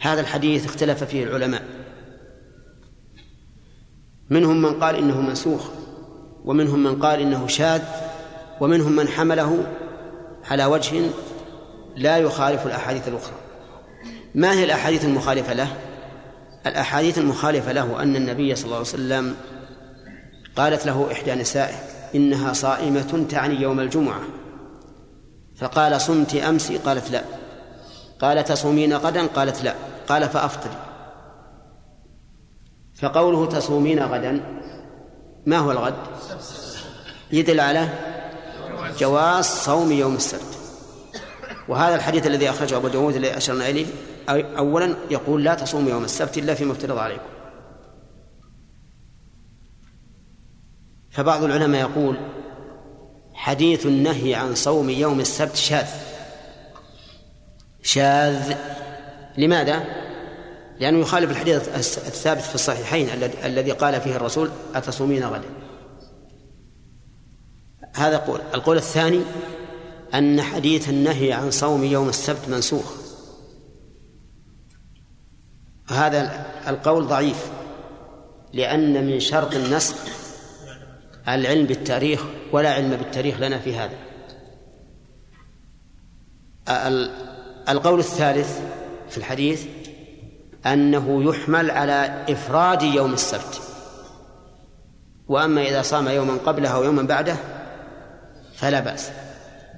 هذا الحديث اختلف فيه العلماء. منهم من قال إنه منسوخ ومنهم من قال إنه شاذ ومنهم من حمله على وجه لا يخالف الأحاديث الأخرى. ما هي الأحاديث المخالفة له؟ الأحاديث المخالفة له أن النبي صلى الله عليه وسلم قالت له إحدى نسائه إنها صائمة تعني يوم الجمعة. فقال صمت أمس قالت لا. قال تصومين غدا؟ قالت لا. قال فأفطري. فقوله تصومين غدا؟ ما هو الغد؟ يدل على جواز صوم يوم السبت. وهذا الحديث الذي أخرجه أبو داود الذي أشرنا إليه. أولا يقول لا تصوم يوم السبت إلا فيما افترض عليكم. فبعض العلماء يقول حديث النهي عن صوم يوم السبت شاذ. شاذ لماذا؟ لأنه يخالف الحديث الثابت في الصحيحين الذي قال فيه الرسول أتصومين غدا. هذا قول. القول الثاني أن حديث النهي عن صوم يوم السبت منسوخ. هذا القول ضعيف لأن من شرط النسخ العلم بالتاريخ ولا علم بالتاريخ لنا في هذا. القول الثالث في الحديث أنه يحمل على إفراد يوم السبت. وأما إذا صام يوما قبله أو يوما بعده فلا بأس.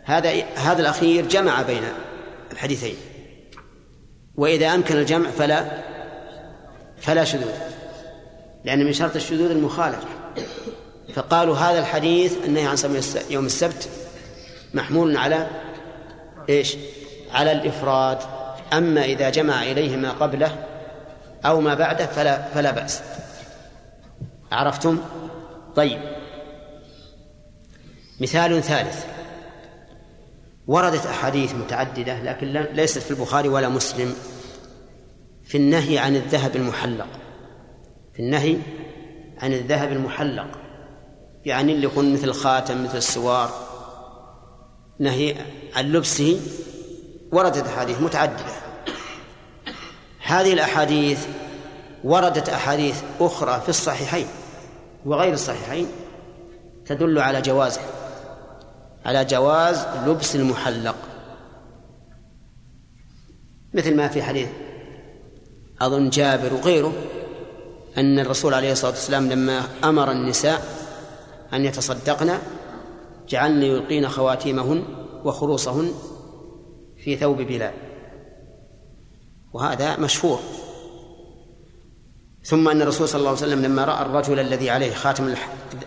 هذا هذا الأخير جمع بين الحديثين وإذا أمكن الجمع فلا فلا شذوذ لأن من شرط الشذوذ المخالفة. فقالوا هذا الحديث النهي عن صوم يوم السبت محمول على إيش؟ على الإفراد. أما إذا جمع إليه ما قبله أو ما بعده فلا فلا بأس. عرفتم؟ طيب. مثال ثالث. وردت أحاديث متعددة لكن ليست في البخاري ولا مسلم. في النهي عن الذهب المحلق. في النهي عن الذهب المحلق. يعني اللي يكون مثل الخاتم مثل السوار نهي عن لبسه وردت أحاديث متعددة. هذه الأحاديث وردت أحاديث أخرى في الصحيحين وغير الصحيحين تدل على جوازه على جواز لبس المحلق. مثل ما في حديث أظن جابر وغيره أن الرسول عليه الصلاة والسلام لما أمر النساء أن يتصدقن جعلن يلقين خواتيمهن وخروصهن في ثوب بلال. وهذا مشهور. ثم أن الرسول صلى الله عليه وسلم لما رأى الرجل الذي عليه خاتم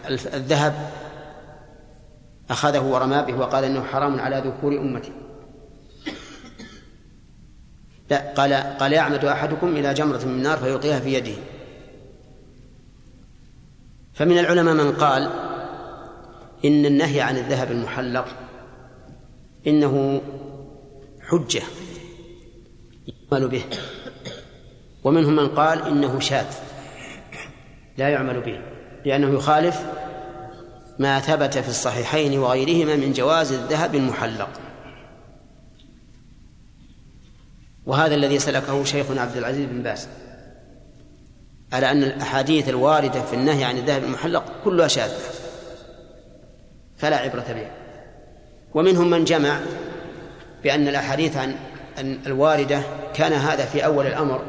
الذهب أخذه ورمى به وقال إنه حرام على ذكور أمتي. لا قال قال يعمد أحدكم إلى جمرة من نار فيلقيها في يده. فمن العلماء من قال إن النهي عن الذهب المحلق إنه حجة يعمل به. ومنهم من قال إنه شاذ لا يعمل به لأنه يخالف ما ثبت في الصحيحين وغيرهما من جواز الذهب المحلق. وهذا الذي سلكه شيخنا عبد العزيز بن باز. على أن الأحاديث الواردة في النهي عن الذهب المحلق كلها شاذة. فلا عبرة بها. ومنهم من جمع بأن الأحاديث عن الواردة كان هذا في أول الأمر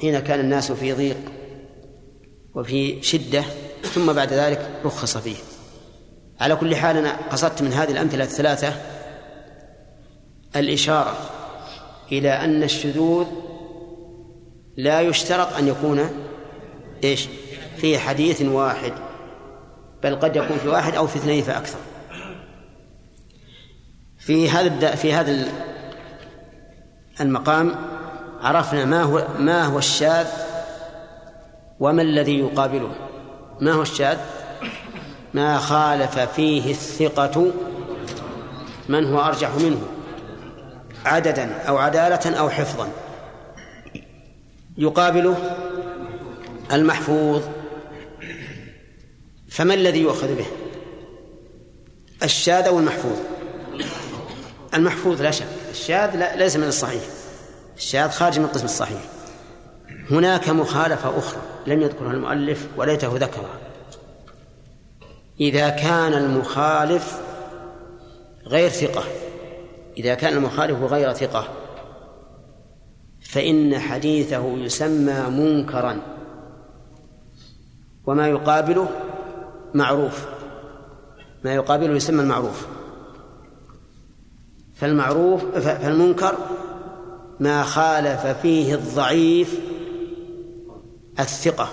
حين كان الناس في ضيق وفي شدة ثم بعد ذلك رخص فيه. على كل حال أنا قصدت من هذه الأمثلة الثلاثة الإشارة إلى أن الشذوذ لا يشترط أن يكون إيش؟ في حديث واحد بل قد يكون في واحد أو في اثنين فأكثر. في هذا في هذا المقام عرفنا ما هو ما هو الشاذ وما الذي يقابله. ما هو الشاذ؟ ما خالف فيه الثقة من هو أرجح منه. عددا أو عدالة أو حفظا. يقابله المحفوظ. فما الذي يؤخذ به؟ الشاذ أو المحفوظ؟ المحفوظ لا شك. الشاذ لا ليس من الصحيح. الشاذ خارج من قسم الصحيح. هناك مخالفة أخرى لم يذكرها المؤلف وليته ذكرها. إذا كان المخالف غير ثقة إذا كان المخالف غير ثقة فإن حديثه يسمى منكرا وما يقابله معروف. ما يقابله يسمى المعروف. فالمعروف فالمنكر ما خالف فيه الضعيف الثقة.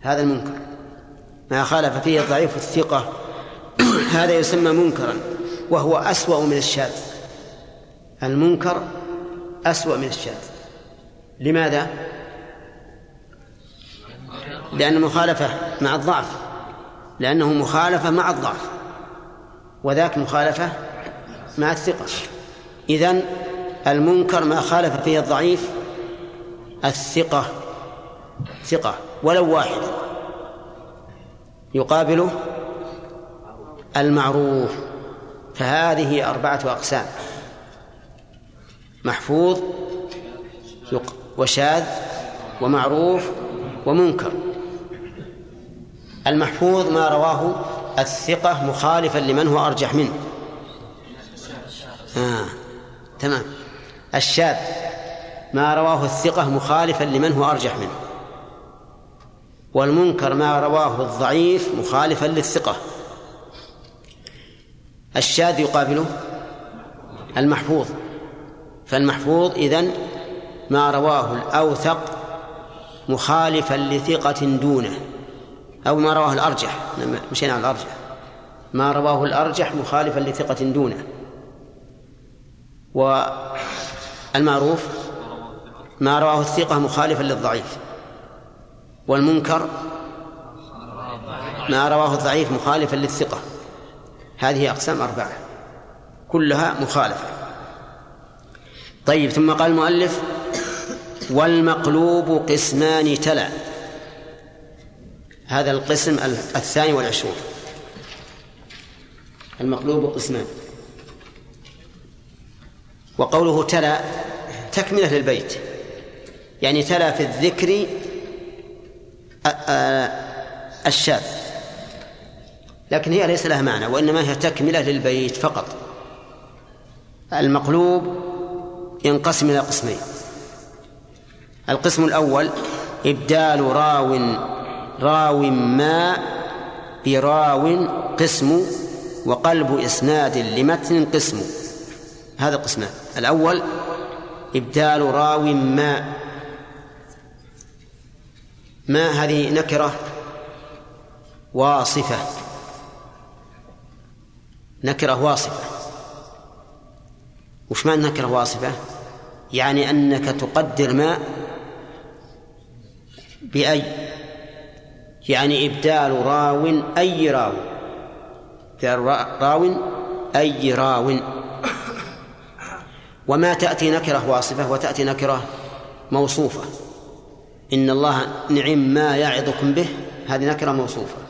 هذا المنكر. ما خالف فيه الضعيف الثقة هذا يسمى منكرا. وهو أسوأ من الشاذ. المنكر أسوأ من الشاذ. لماذا؟ لأن المخالفة مع الضعف. لأنه مخالفة مع الضعف. وذاك مخالفة مع الثقة. إذن المنكر ما خالف فيه الضعيف الثقة. ثقة. ولو واحد. يقابله المعروف. فهذه أربعة أقسام. محفوظ وشاذ ومعروف ومنكر. المحفوظ ما رواه الثقة مخالفا لمن هو أرجح منه. آه. تمام. الشاذ ما رواه الثقة مخالفا لمن هو أرجح منه. والمنكر ما رواه الضعيف مخالفا للثقة. الشاذ يقابله المحفوظ فالمحفوظ إذن ما رواه الأوثق مخالفا لثقة دونه أو ما رواه الأرجح مشينا على الأرجح ما رواه الأرجح مخالفا لثقة دونه. والمعروف ما رواه الثقة مخالفا للضعيف. والمنكر ما رواه الضعيف مخالفا للثقة. هذه أقسام أربعة كلها مخالفة. طيب ثم قال المؤلف والمقلوب قسمان تلا. هذا القسم الثاني والعشرون. المقلوب قسمان. وقوله تلا تكملة للبيت. يعني تلا في الذكر الشاذ. لكن هي ليس لها معنى وإنما هي تكملة للبيت فقط. المقلوب ينقسم إلى قسمين. القسم الأول إبدال راو راو ما براو قسم وقلب إسناد لمتن قسم. هذا قسمان. الأول إبدال راو ما. ما هذه نكرة واصفة. نكرة واصفة. وش معنى نكرة واصفة؟ يعني أنك تقدر ما بأي يعني إبدال راو أي راو؟ راو أي راو. وما تأتي نكرة واصفة وتأتي نكرة موصوفة. إن الله نعم ما يعظكم به هذه نكرة موصوفة.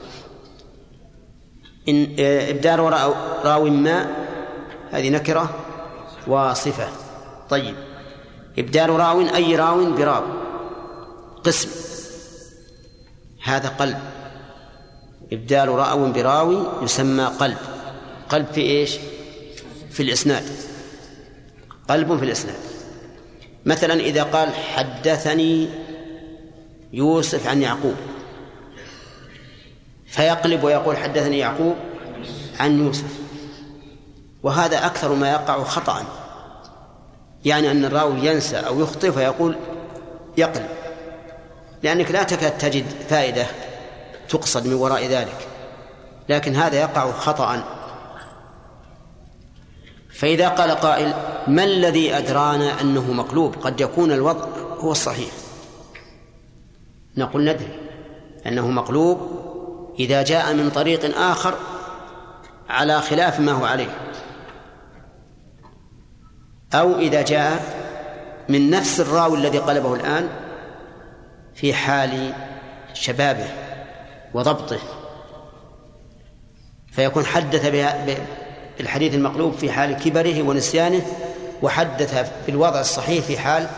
إن إبدال راو ما هذه نكرة واصفة. طيب. إبدال راو أي راو براو. قسم. هذا قلب. إبدال راو براوي يسمى قلب. قلب في إيش؟ في الإسناد. قلب في الإسناد. مثلا إذا قال حدثني يوسف عن يعقوب. فيقلب ويقول حدثني يعقوب عن يوسف. وهذا أكثر ما يقع خطأ. يعني أن الراوي ينسى أو يخطئ فيقول يقلب. لأنك لا تكاد تجد فائدة تقصد من وراء ذلك. لكن هذا يقع خطأ. فإذا قال قائل ما الذي أدرانا أنه مقلوب؟ قد يكون الوضع هو الصحيح. نقول ندري أنه مقلوب إذا جاء من طريق آخر على خلاف ما هو عليه. أو إذا جاء من نفس الراوي الذي قلبه الآن في حال شبابه وضبطه. فيكون حدث بالحديث المقلوب في حال كبره ونسيانه وحدث بالوضع الصحيح في حال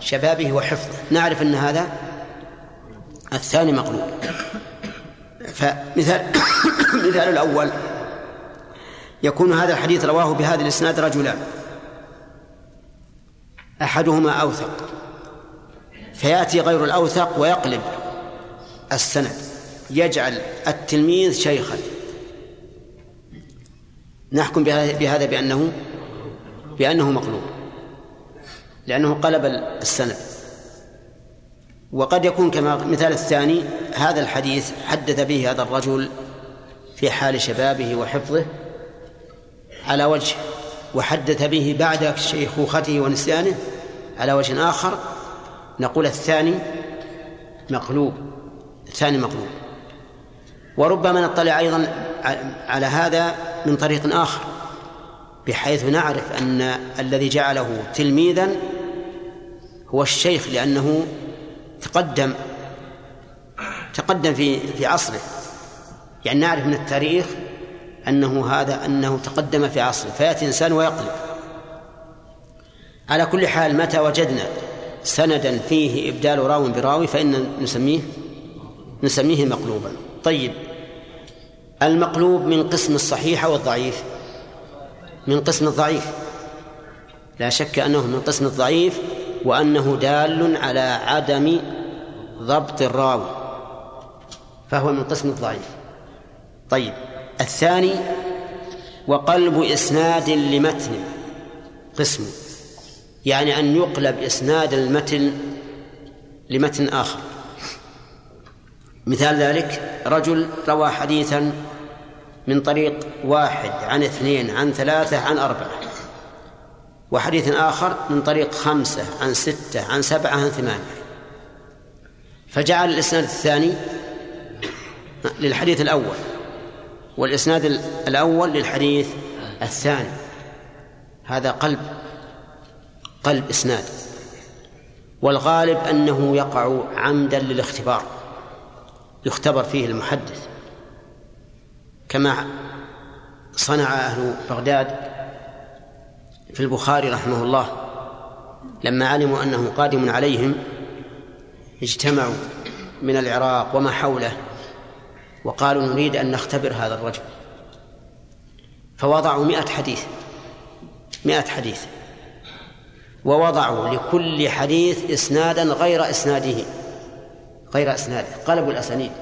شبابه وحفظه. نعرف أن هذا الثاني مقلوب. فمثال مثال الأول. يكون هذا الحديث رواه بهذا الإسناد رجلان أحدهما أوثق. فيأتي غير الأوثق ويقلب السند. يجعل التلميذ شيخا. نحكم بهذا بأنه بأنه مقلوب. لأنه قلب السند. وقد يكون كما مثال الثاني هذا الحديث حدث به هذا الرجل في حال شبابه وحفظه على وجه وحدث به بعد شيخوخته ونسيانه على وجه آخر. نقول الثاني مقلوب الثاني مقلوب. وربما نطلع أيضا على هذا من طريق آخر بحيث نعرف أن الذي جعله تلميذا هو الشيخ لأنه تقدم تقدم في في عصره. يعني نعرف من التاريخ أنه هذا أنه تقدم في عصره. فيأتي إنسان ويقلب. على كل حال متى وجدنا سندا فيه إبدال راو براوي فإن نسميه نسميه مقلوبا. طيب المقلوب من قسم الصحيح والضعيف من قسم الضعيف. لا شك أنه من قسم الضعيف. وأنه دال على عدم ضبط الراوي فهو من قسم الضعيف. طيب الثاني وقلب إسناد لمتن. قسم يعني أن يقلب إسناد المتن لمتن آخر. مثال ذلك رجل روى حديثا من طريق واحد عن اثنين عن ثلاثة عن أربعة. وحديث آخر من طريق خمسة عن ستة عن سبعة عن ثمانية. فجعل الإسناد الثاني للحديث الأول والإسناد الأول للحديث الثاني. هذا قلب قلب إسناد. والغالب أنه يقع عمدا للاختبار يختبر فيه المحدث. كما صنع أهل بغداد في البخاري رحمه الله لما علموا أنه قادم عليهم اجتمعوا من العراق وما حوله وقالوا نريد أن نختبر هذا الرجل. فوضعوا مئة حديث مئة حديث ووضعوا لكل حديث إسنادا غير إسناده غير إسناده قلبوا الأسانيد.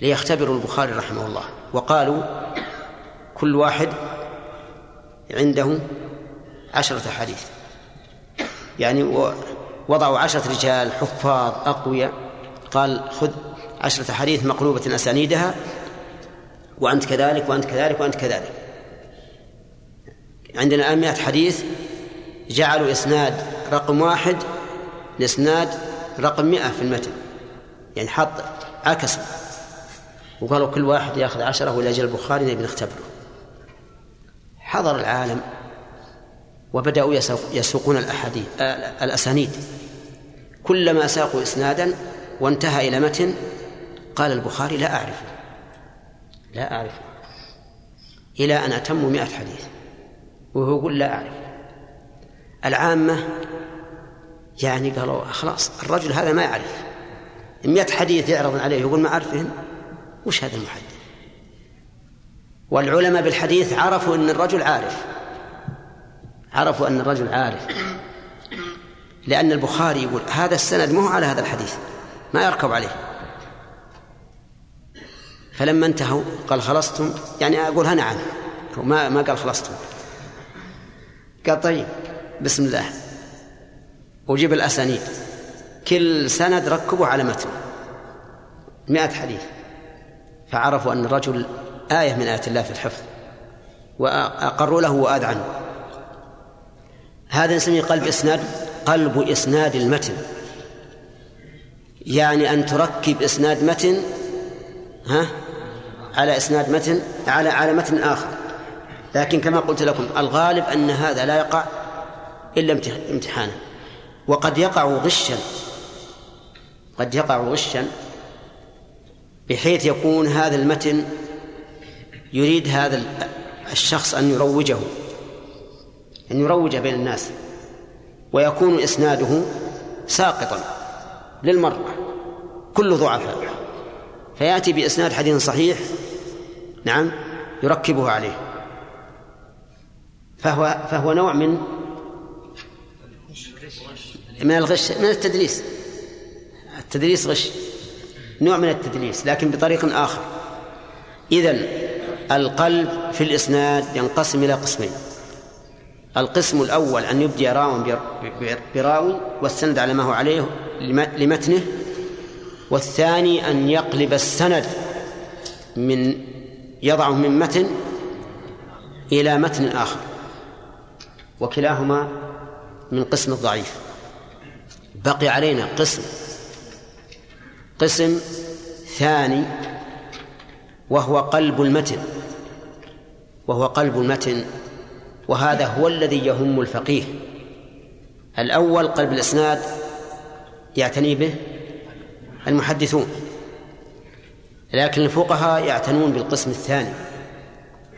ليختبروا البخاري رحمه الله وقالوا كل واحد عنده عشرة حديث يعني وضعوا عشرة رجال حفاظ أقوياء. قال خذ عشرة حديث مقلوبة أسانيدها وأنت كذلك وأنت كذلك وأنت كذلك. عندنا الآن مئة حديث جعلوا إسناد رقم واحد لإسناد رقم مئة في المتن. يعني حط عكس. وقالوا كل واحد يأخذ عشرة ولا البخاري نبي نختبره حضر العالم وبدأوا يسوقون الأحاديث الأسانيد. كلما ساقوا إسنادا وانتهى إلى متن قال البخاري لا أعرفه لا أعرفه إلى أن أتموا مئة حديث. وهو يقول لا أعرف. العامة يعني قالوا خلاص الرجل هذا ما يعرف. مئة حديث يعرض عليه يقول ما أعرفهم. وش هذا المحدث؟ والعلماء بالحديث عرفوا أن الرجل عارف. عرفوا أن الرجل عارف. لأن البخاري يقول هذا السند مو على هذا الحديث ما يركب عليه. فلما انتهوا قال خلصتم؟ يعني أقول ها نعم. ما ما قال خلصتم. قال طيب بسم الله. وجيب الأسانيد. كل سند ركبوا على متن. مئة حديث. فعرفوا أن الرجل آية من آيات الله في الحفظ. وأقروا له وآذعنوا هذا نسميه قلب إسناد قلب إسناد المتن. يعني أن تركب إسناد متن ها؟ على إسناد متن على على متن آخر. لكن كما قلت لكم الغالب أن هذا لا يقع إلا امتحانا. وقد يقع غشا. قد يقع غشا بحيث يكون هذا المتن يريد هذا الشخص أن يروجه أن يروج بين الناس ويكون إسناده ساقطا للمرة كل ضعفاء. فيأتي بإسناد حديث صحيح نعم يركبه عليه. فهو فهو نوع من من الغش من التدليس. التدليس غش نوع من التدليس لكن بطريق آخر. إذن القلب في الإسناد ينقسم إلى قسمين. القسم الأول أن يبدي راو براوي والسند على ما هو عليه لمتنه. والثاني أن يقلب السند من يضعه من متن إلى متن آخر وكلاهما من قسم الضعيف. بقي علينا قسم قسم ثاني وهو قلب المتن. وهو قلب المتن وهذا هو الذي يهم الفقيه. الأول قلب الإسناد يعتني به المحدثون لكن الفقهاء يعتنون بالقسم الثاني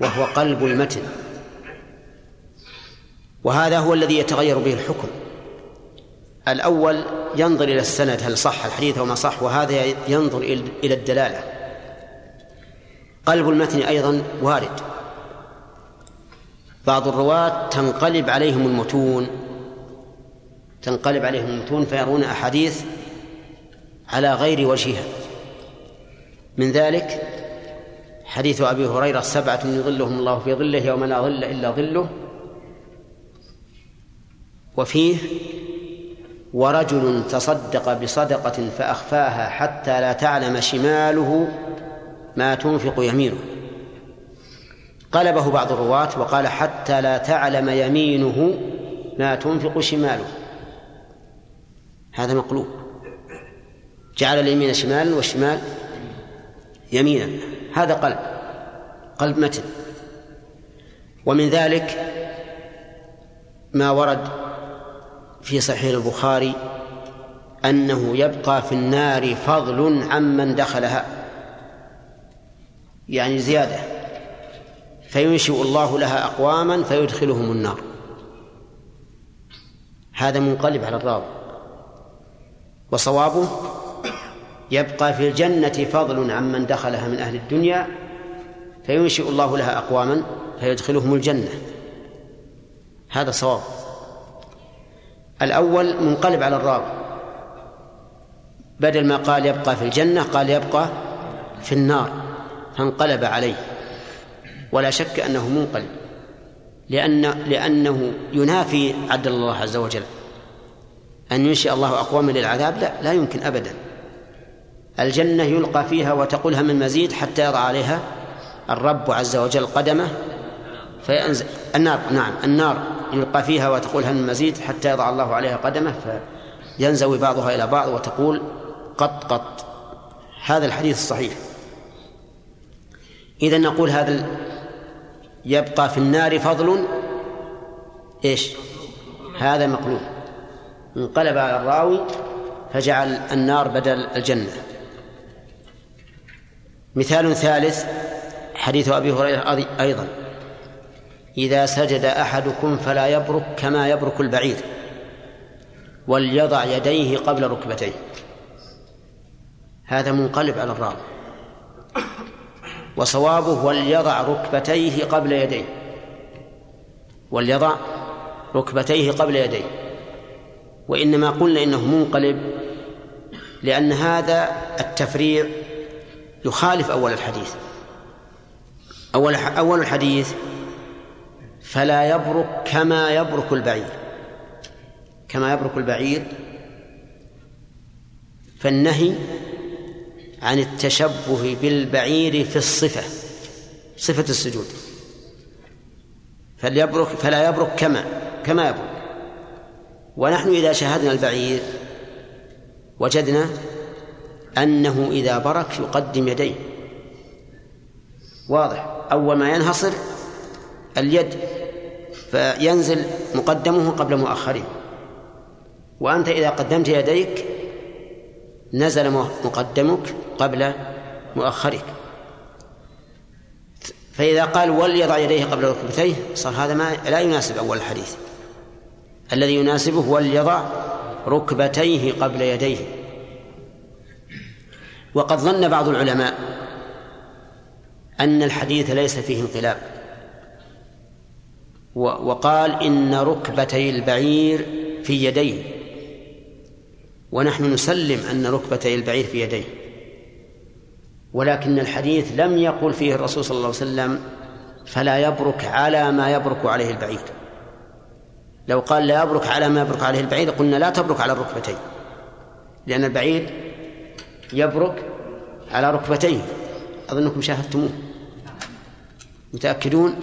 وهو قلب المتن. وهذا هو الذي يتغير به الحكم. الأول ينظر إلى السند هل صح الحديث أو ما صح وهذا ينظر إلى الدلالة. قلب المتن أيضا وارد. بعض الرواة تنقلب عليهم المتون تنقلب عليهم المتون فيرون أحاديث على غير وجهها. من ذلك حديث أبي هريرة سبعة يظلهم الله في ظله يوم لا ظل إلا ظله وفيه ورجل تصدق بصدقة فأخفاها حتى لا تعلم شماله ما تنفق يمينه. قلبه بعض الرواة وقال حتى لا تعلم يمينه ما تنفق شماله. هذا مقلوب. جعل اليمين شمالا والشمال يمينا. هذا قلب. قلب متن. ومن ذلك ما ورد في صحيح البخاري أنه يبقى في النار فضل عمن دخلها. يعني زيادة. فينشئ الله لها أقواما فيدخلهم النار. هذا منقلب على الراوي. وصوابه يبقى في الجنة فضل عمن دخلها من أهل الدنيا فينشئ الله لها أقواما فيدخلهم الجنة. هذا صواب. الأول منقلب على الراوي. بدل ما قال يبقى في الجنة قال يبقى في النار فانقلب عليه. ولا شك أنه منقلب لأن لأنه ينافي عدل الله عز وجل. أن ينشئ الله أقواما للعذاب لا لا يمكن أبدا. الجنة يلقى فيها وتقول هم من مزيد حتى يضع عليها الرب عز وجل قدمه فينزل النار نعم النار يلقى فيها وتقول هل من مزيد حتى يضع الله عليها قدمه فينزوي بعضها إلى بعض وتقول قط قط. هذا الحديث الصحيح. إذا نقول هذا يبقى في النار فضل. إيش؟ هذا مقلوب. انقلب على الراوي فجعل النار بدل الجنة. مثال ثالث حديث أبي هريرة أيضا. إذا سجد أحدكم فلا يبرك كما يبرك البعير وليضع يديه قبل ركبتيه. هذا منقلب على الراوي. وصوابه وليضع ركبتيه قبل يديه. وليضع ركبتيه قبل يديه. وإنما قلنا إنه منقلب لأن هذا التفريع يخالف أول الحديث. أول أول الحديث فلا يبرك كما يبرك البعير. كما يبرك البعير. فالنهي عن التشبه بالبعير في الصفة صفة السجود. فليبرك فلا يبرك كما كما يبرك. ونحن إذا شاهدنا البعير وجدنا أنه إذا برك يقدم يديه. واضح. أول ما ينهصر اليد فينزل مقدمه قبل مؤخره وأنت إذا قدمت يديك نزل مقدمك قبل مؤخرك. فإذا قال وليضع يديه قبل ركبتيه صار هذا ما لا يناسب أول الحديث. الذي يناسبه وليضع ركبتيه قبل يديه. وقد ظن بعض العلماء أن الحديث ليس فيه انقلاب. وقال إن ركبتي البعير في يديه. ونحن نسلم أن ركبتي البعير في يديه. ولكن الحديث لم يقل فيه الرسول صلى الله عليه وسلم فلا يبرك على ما يبرك عليه البعير لو قال لا يبرك على ما يبرك عليه البعير قلنا لا تبرك على الركبتين. لأن البعير يبرك على ركبتيه أظنكم شاهدتموه. متأكدون؟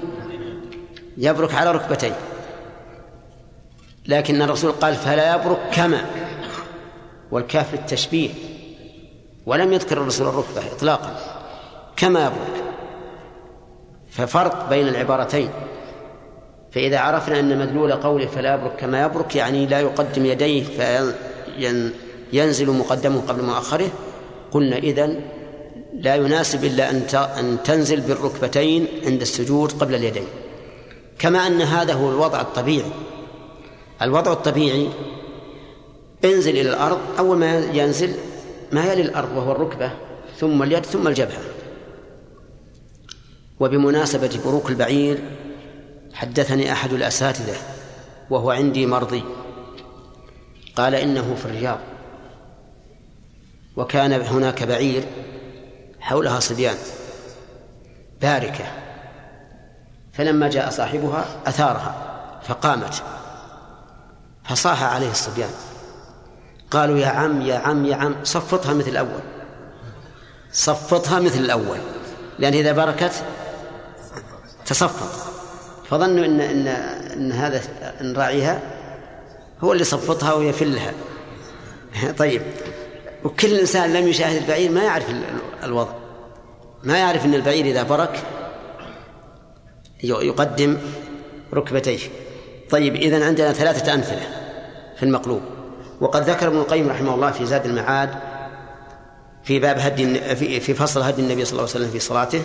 يبرك على ركبتيه لكن الرسول قال فلا يبرك كما. والكاف للتشبيه. ولم يذكر الرسول الركبة إطلاقا كما يبرك ففرق بين العبارتين. فإذا عرفنا أن مدلول قوله فلا يبرك كما يبرك يعني لا يقدم يديه فينزل مقدمه قبل مؤخره قلنا إذن لا يناسب إلا أن تنزل بالركبتين عند السجود قبل اليدين. كما أن هذا هو الوضع الطبيعي. الوضع الطبيعي انزل إلى الأرض أول ما ينزل ما يلي الأرض وهو الركبة ثم اليد ثم الجبهة. وبمناسبة بروك البعير حدثني أحد الأساتذة وهو عندي مرضي. قال إنه في الرياض. وكان هناك بعير حولها صبيان. باركة. فلما جاء صاحبها أثارها فقامت فصاح عليه الصبيان. قالوا يا عم يا عم يا عم صفطها مثل الأول. صفطها مثل الأول. لأن إذا بركت تصفط. فظنوا إن إن إن هذا إن راعيها هو اللي صفطها ويفلها. طيب. وكل إنسان لم يشاهد البعير ما يعرف الوضع. ما يعرف أن البعير إذا برك يقدم ركبتيه. طيب إذن عندنا ثلاثة أمثلة في المقلوب. وقد ذكر ابن القيم رحمه الله في زاد المعاد في باب هدي في فصل هدي النبي صلى الله عليه وسلم في صلاته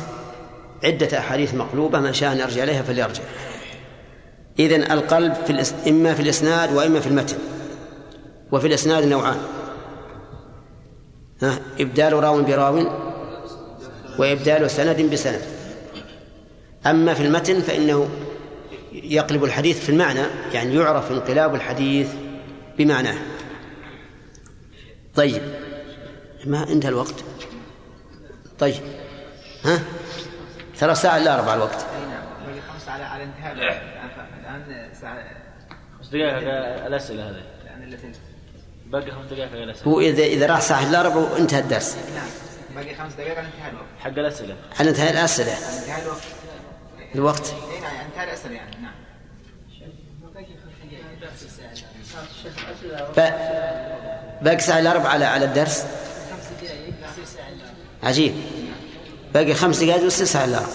عدة أحاديث مقلوبة من شاء أن يرجع إليها فليرجع. إذن القلب في الإس... إما في الإسناد وإما في المتن وفي الإسناد نوعان. ها إبدال راو براو وإبدال سند بسند. أما في المتن فإنه يقلب الحديث في المعنى يعني يعرف انقلاب الحديث بمعناه. طيب. ما انتهى الوقت؟ طيب. ها؟ ترى ساعة إلا أربع الوقت. باقي خمسة على على انتهاء. الآن ساعة خمس دقائق الأسئلة هذه. الآن باقي خمس دقائق الأسئلة. هو إذا إذا راح ساعة إلا ربع انتهى الدرس. نعم. باقي خمس دقائق على انتهاء الوقت. حق الأسئلة. على انتهاء الأسئلة. على انتهاء الوقت. الوقت. أي نعم انتهى الأسئلة يعني. نعم. باقي ساعة إلا ربع على على الدرس. عجيب. باقي خمس دقائق ويصير ساعة إلا ربع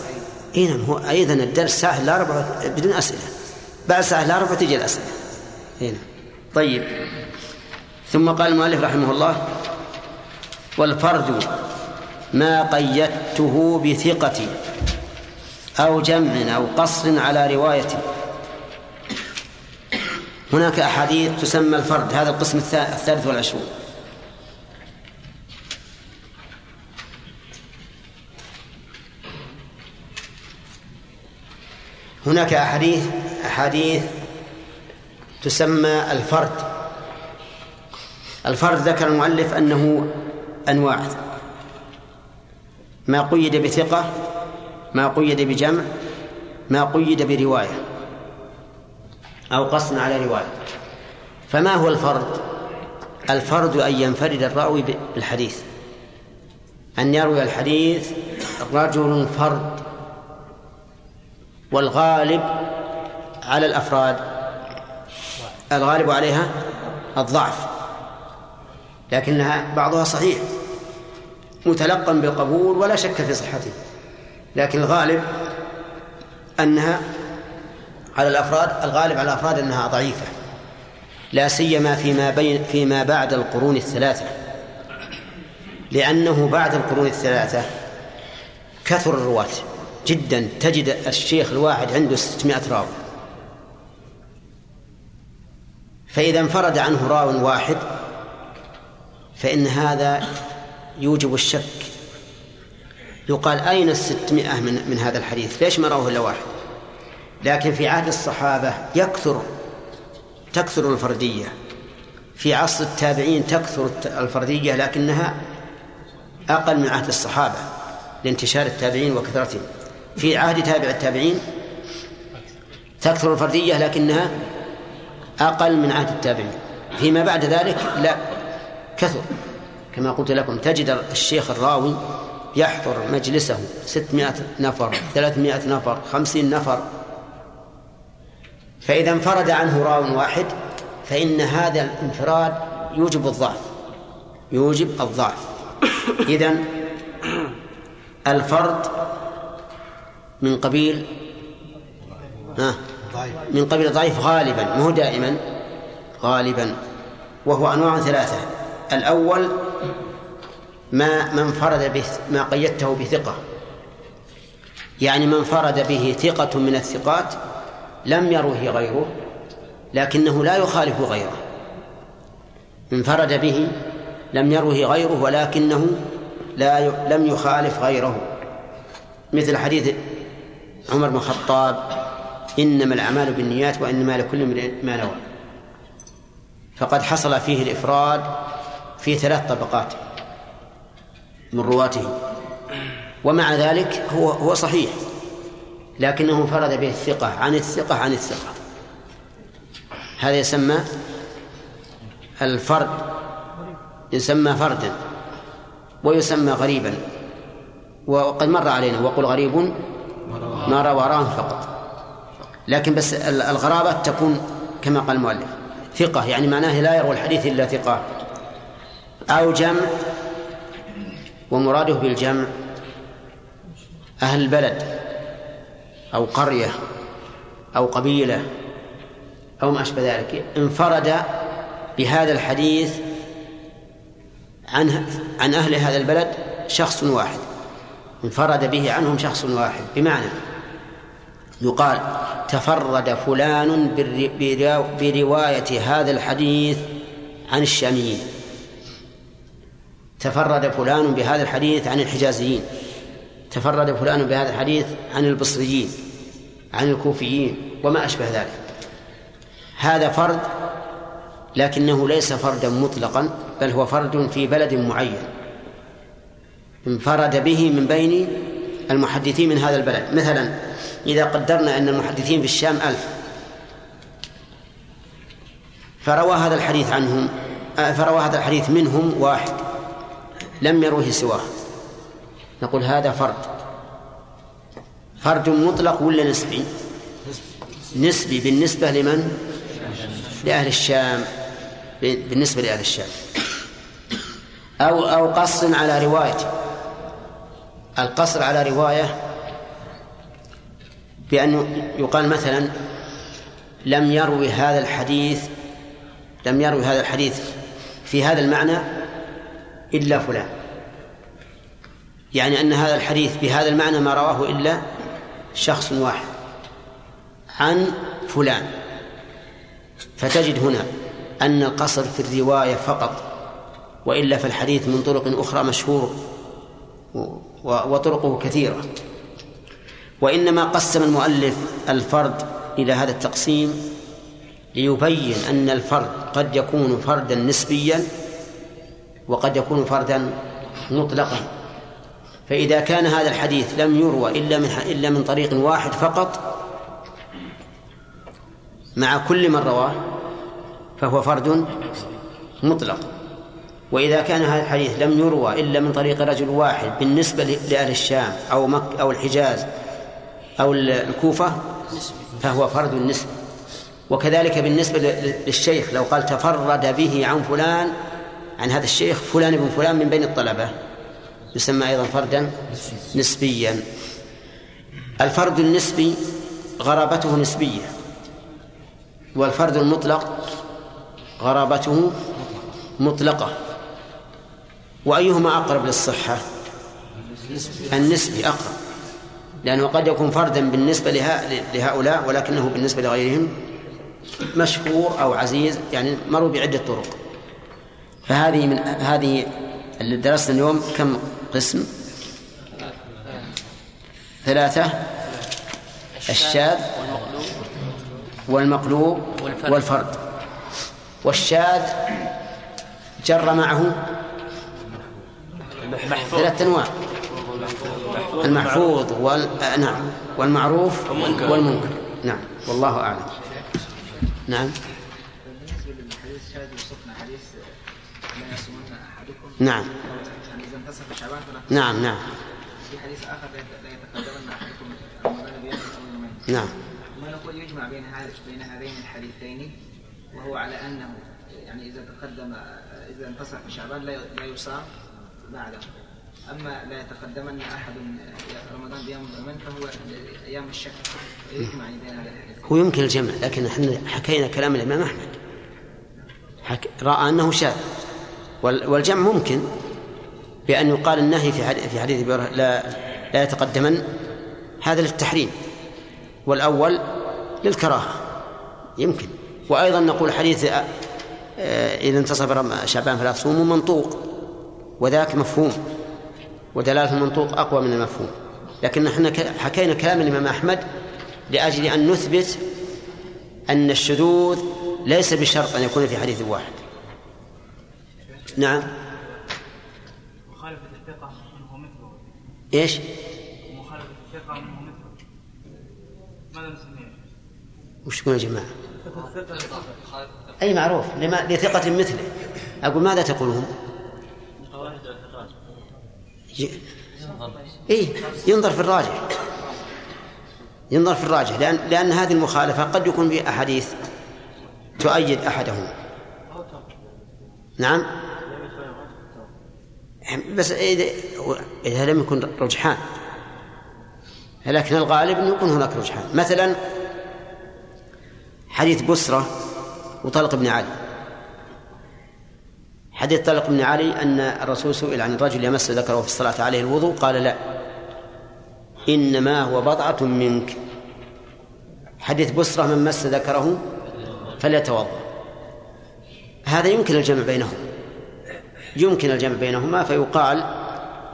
اي نعم هو أيضا الدرس ساعة إلا ربع بدون أسئلة. بعد ساعة إلا ربع تجي الأسئلة. اي نعم طيب. ثم قال المؤلف رحمه الله والفرد ما قيدته بثقة أو جمع أو قصر على رواية. هناك أحاديث تسمى الفرد هذا القسم الثالث والعشرون. هناك أحاديث أحاديث تسمى الفرد. الفرد ذكر المؤلف أنه أنواع. ما قيد بثقة ما قيد بجمع ما قيد برواية. أو قصد على رواية. فما هو الفرد الفرد أن ينفرد الراوي بالحديث. أن يروي الحديث رجل فرد والغالب على الأفراد. الغالب عليها الضعف. لكنها بعضها صحيح. متلقا بالقبول ولا شك في صحته. لكن الغالب أنها على الأفراد الغالب على الأفراد أنها ضعيفة. لا سيما فيما بين فيما بعد القرون الثلاثة. لأنه بعد القرون الثلاثة كثر الرواة. جدا تجد الشيخ الواحد عنده 600 راوي. فإذا انفرد عنه راو واحد فإن هذا يوجب الشك. يقال أين الستمائة من, من هذا الحديث؟ ليش ما رواه إلا واحد؟ لكن في عهد الصحابة يكثر تكثر الفردية في عصر التابعين تكثر الفردية لكنها أقل من عهد الصحابة لانتشار التابعين وكثرتهم. في عهد تابع التابعين تكثر الفردية لكنها أقل من عهد التابعين. فيما بعد ذلك لا كثر. كما قلت لكم تجد الشيخ الراوي يحضر مجلسه ستمائة نفر ثلاثمائة نفر خمسين نفر. فإذا انفرد عنه راو واحد فإن هذا الانفراد يوجب الضعف. يوجب الضعف. إذن الفرد من قبيل ها؟ من قبيل ضعيف غالبا مو دائما غالبا وهو أنواع ثلاثة. الأول ما من فرد به ما قيدته بثقة. يعني من فرد به ثقة من الثقات لم يروه غيره لكنه لا يخالف غيره. انفرد به لم يروه غيره ولكنه لا ي... لم يخالف غيره. مثل حديث عمر بن الخطاب إنما الأعمال بالنيات وإنما لكل امرئ ما نوى. فقد حصل فيه الإفراد في ثلاث طبقات من رواته. ومع ذلك هو هو صحيح. لكنه فرد به الثقة عن الثقة عن الثقة. هذا يسمى الفرد يسمى فردا ويسمى غريبا وقد مر علينا وقل غريب ما روى وراه فقط. لكن بس الغرابة تكون كما قال المؤلف ثقة يعني معناه لا يروي الحديث إلا ثقة. أو جمع ومراده بالجمع أهل البلد. أو قرية أو قبيلة أو ما أشبه ذلك انفرد بهذا الحديث عن عن أهل هذا البلد شخص واحد. انفرد به عنهم شخص واحد. بمعنى يقال تفرد فلان برواية هذا الحديث عن الشاميين. تفرد فلان بهذا الحديث عن الحجازيين. تفرد فلان بهذا الحديث عن البصريين. عن الكوفيين وما أشبه ذلك. هذا فرد لكنه ليس فردا مطلقا بل هو فرد في بلد معين. انفرد به من بين المحدثين من هذا البلد. مثلا إذا قدرنا أن المحدثين في الشام ألف فروى هذا الحديث عنهم آه، فروى هذا الحديث منهم واحد لم يروه سواه. نقول هذا فرد. فرد مطلق ولا نسبي؟ نسبي بالنسبة لمن؟ لأهل الشام. بالنسبة لأهل الشام. أو أو قص على رواية. القصر على رواية بأن يقال مثلا لم يروي هذا الحديث لم يروي هذا الحديث في هذا المعنى إلا فلان. يعني أن هذا الحديث بهذا المعنى ما رواه إلا شخص واحد عن فلان. فتجد هنا أن القصر في الرواية فقط وإلا فالحديث من طرق أخرى مشهور وطرقه كثيرة. وإنما قسم المؤلف الفرد إلى هذا التقسيم ليبين أن الفرد قد يكون فردا نسبيا وقد يكون فردا مطلقا. فإذا كان هذا الحديث لم يروى إلا من إلا من طريق واحد فقط مع كل من رواه فهو فرد مطلق. وإذا كان هذا الحديث لم يروى إلا من طريق رجل واحد بالنسبة لأهل الشام أو مك أو الحجاز أو الكوفة فهو فرد نسبي وكذلك بالنسبة للشيخ لو قال تفرد به عن فلان عن هذا الشيخ فلان بن فلان من بين الطلبة. يسمى أيضا فردا نسبيا. الفرد النسبي غرابته نسبية والفرد المطلق غرابته مطلقة. وأيهما أقرب للصحة؟ النسبي أقرب لأنه قد يكون فردا بالنسبة لهؤلاء ولكنه بالنسبة لغيرهم مشهور أو عزيز يعني مروا بعدة طرق. فهذه من هذه اللي درسنا اليوم كم قسم. ثلاثة. الشاذ والمقلوب والفرد. والشاذ جر معه ثلاثة أنواع. المحفوظ وال... نعم. والمعروف والمنكر. نعم. والله أعلم. نعم. نعم. انتصف شعبان نعم نعم. في حديث آخر لا يتقدمن أحدكم رمضان بيوم أو يومين نعم. ما نقول يجمع بين هذا بين هذين الحديثين؟ وهو على أنه يعني إذا تقدم إذا انتصف شعبان لا لا يصام بعده. أما لا يتقدمن أحد رمضان بيوم يومين فهو أيام الشك. يجمع بين هذا الحديث هو يمكن الجمع لكن إحنا حكينا كلام الإمام أحمد. حك... رأى أنه شاذ. وال... والجمع ممكن. بأن يقال النهي في حديث في حديث لا لا يتقدمن. هذا للتحريم. والأول للكراهة. يمكن. وأيضا نقول حديث آه، إذا انتصف شعبان فلا تصوموا منطوق. وذاك مفهوم. ودلالة المنطوق أقوى من المفهوم. لكن نحن ك- حكينا كلام الإمام أحمد لأجل أن نثبت أن الشذوذ ليس بشرط أن يكون في حديث واحد. نعم. مخالفة الثقة مثله ماذا؟ وش تقول يا جماعة؟ أي معروف لما لثقة مثله. أقول ماذا تقولون؟ إيه ينظر في الراجح. ينظر في الراجح لأن لأن هذه المخالفة قد يكون في أحاديث تؤيد أحدهما نعم؟ بس إذا لم يكن رجحان. لكن الغالب أنه يكون هناك رجحان. مثلا حديث بسرة وطلق بن علي. حديث طلق بن علي أن الرسول سئل عن الرجل يمس ذكره في الصلاة عليه الوضوء قال لا. إنما هو بضعة منك. حديث بسرة من مس ذكره فليتوضأ. هذا يمكن الجمع بينهما يمكن الجمع بينهما فيقال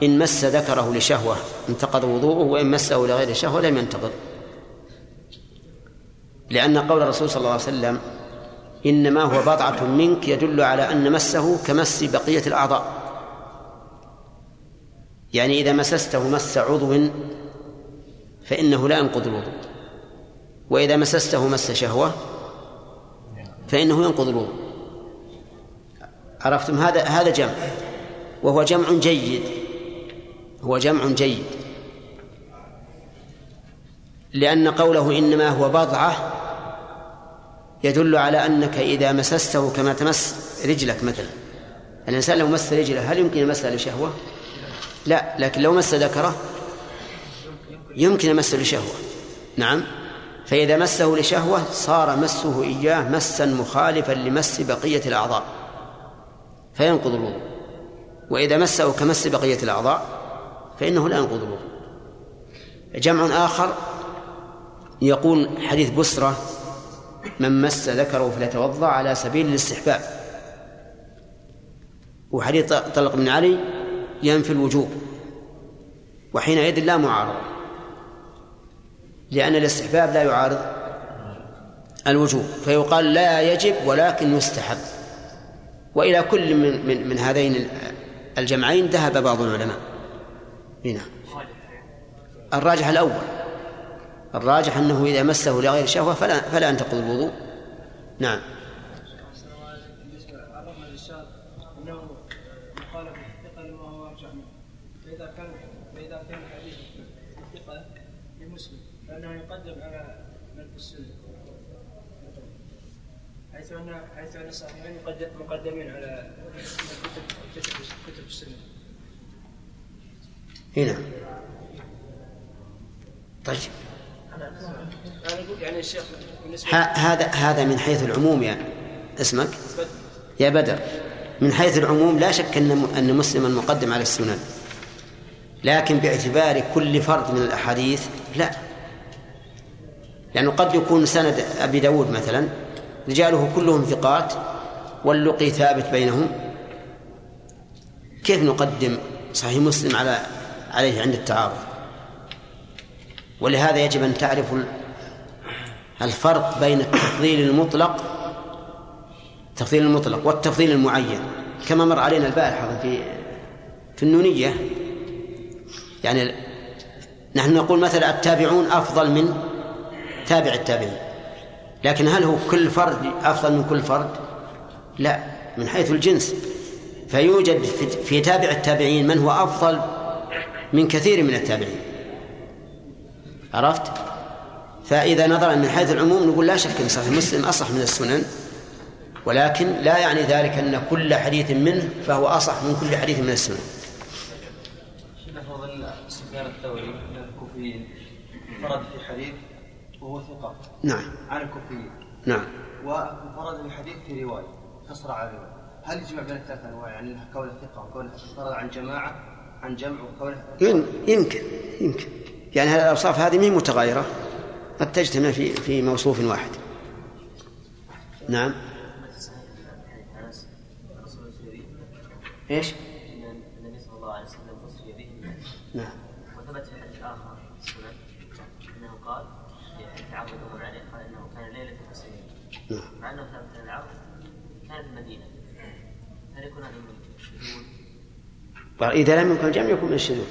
إن مس ذكره لشهوة انتقض وضوءه وإن مسه لغير شهوة لم ينتقض. لأن قول الرسول صلى الله عليه وسلم إنما هو بضعة منك يدل على أن مسه كمس بقية الأعضاء. يعني إذا مسسته مس عضو فإنه لا ينقض الوضوء. وإذا مسسته مس شهوة فإنه ينقض الوضوء. عرفتم؟ هذا هذا جمع. وهو جمع جيد. هو جمع جيد. لأن قوله إنما هو بضعة يدل على أنك إذا مسسته كما تمس رجلك مثلا. الإنسان لو مس رجله هل يمكن يمسها لشهوة؟ لا لكن لو مس ذكره يمكن يمسه لشهوة. نعم. فإذا مسه لشهوة صار مسه إياه مسا مخالفا لمس بقية الأعضاء. فينقض الوضوء. وإذا مسه كمس بقية الأعضاء فإنه لا ينقض الوضوء. جمع آخر يقول حديث بسرة من مس ذكره فليتوضأ على سبيل الاستحباب. وحديث طلق بن علي ينفي الوجوب. وحينئذ لا معارضة لأن الاستحباب لا يعارض الوجوب فيقال لا يجب ولكن يستحب. وإلى كل من من, من هذين الجمعين ذهب بعض العلماء. هنا. الراجح الأول. الراجح أنه إذا مسه لغير شهوة فلا فلا ينتقض الوضوء. نعم بالنسبة عرفنا للشاذ انه مخالف الثقه لما هو ارجح منه فاذا كان فاذا كان حديث الثقه لمسلم فانه يقدم على من في السنة حيث ان حيث ان الصحيحين مقدمين على كتب السنة. هنا طيب. أنا أقول يعني الشيخ هذا هذا من حيث العموم يعني. اسمك؟ يا بدر. من حيث العموم لا شك أن أن مسلما مقدم على السنن. لكن باعتبار كل فرد من الأحاديث لا. لأنه قد يكون سند أبي داود مثلا. رجاله كلهم ثقات واللقي ثابت بينهم. كيف نقدم صحيح مسلم على عليه عند التعارض؟ ولهذا يجب أن تعرف الفرق بين التفضيل المطلق التفضيل المطلق والتفضيل المعين. كما مر علينا البارحة في في النونية. يعني نحن نقول مثلا التابعون أفضل من تابع التابعين. لكن هل هو كل فرد أفضل من كل فرد؟ لا من حيث الجنس. فيوجد في تابع التابعين من هو أفضل من كثير من التابعين. عرفت؟ فإذا نظرا من حيث العموم نقول لا شك أن صحيح مسلم أصح من السنن ولكن لا يعني ذلك أن كل حديث منه فهو أصح من كل حديث من السنن. سفيان الثوري الكوفيين فرد في وهو ثقة. نعم. عن الكوفيين نعم. وانفرد بحديث في رواية كسر على رواية هل يجمع بين الثلاث أنواع؟ يعني كونه ثقة وكونه فرد عن جماعة عن جمع وكونه يمكن يمكن. يعني الأوصاف هذه هي متغايرة؟ قد تجتمع في في موصوف واحد. نعم. إيش؟ النبي صلى الله عليه وسلم أسري به نعم وثبت في حديث آخر في السنن أنه قال في حديث عرض الأمر عليه قال أنه كان ليلة الحسين نعم مع أنه ثبت أن العرض كان في المدينة هل يكون هذا من الشذوذ؟ إذا لم يكن الجمع يكون من الشذوذ.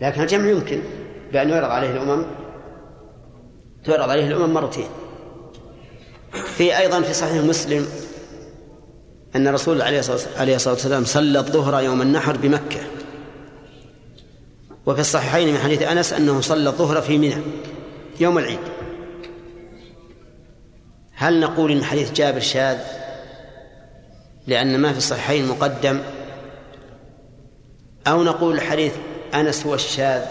لكن الجمع يمكن بأن يعرض عليه الأمم تعرض عليه الأمم مرتين. في أيضا في صحيح مسلم أن الرسول عليه الصلاة والسلام صلى الظهر يوم النحر بمكة. وفي الصحيحين من حديث أنس أنه صلى الظهر في منى يوم العيد. هل نقول إن حديث جابر شاذ؟ لأن ما في الصحيحين مقدم أو نقول حديث أنس هو الشاذ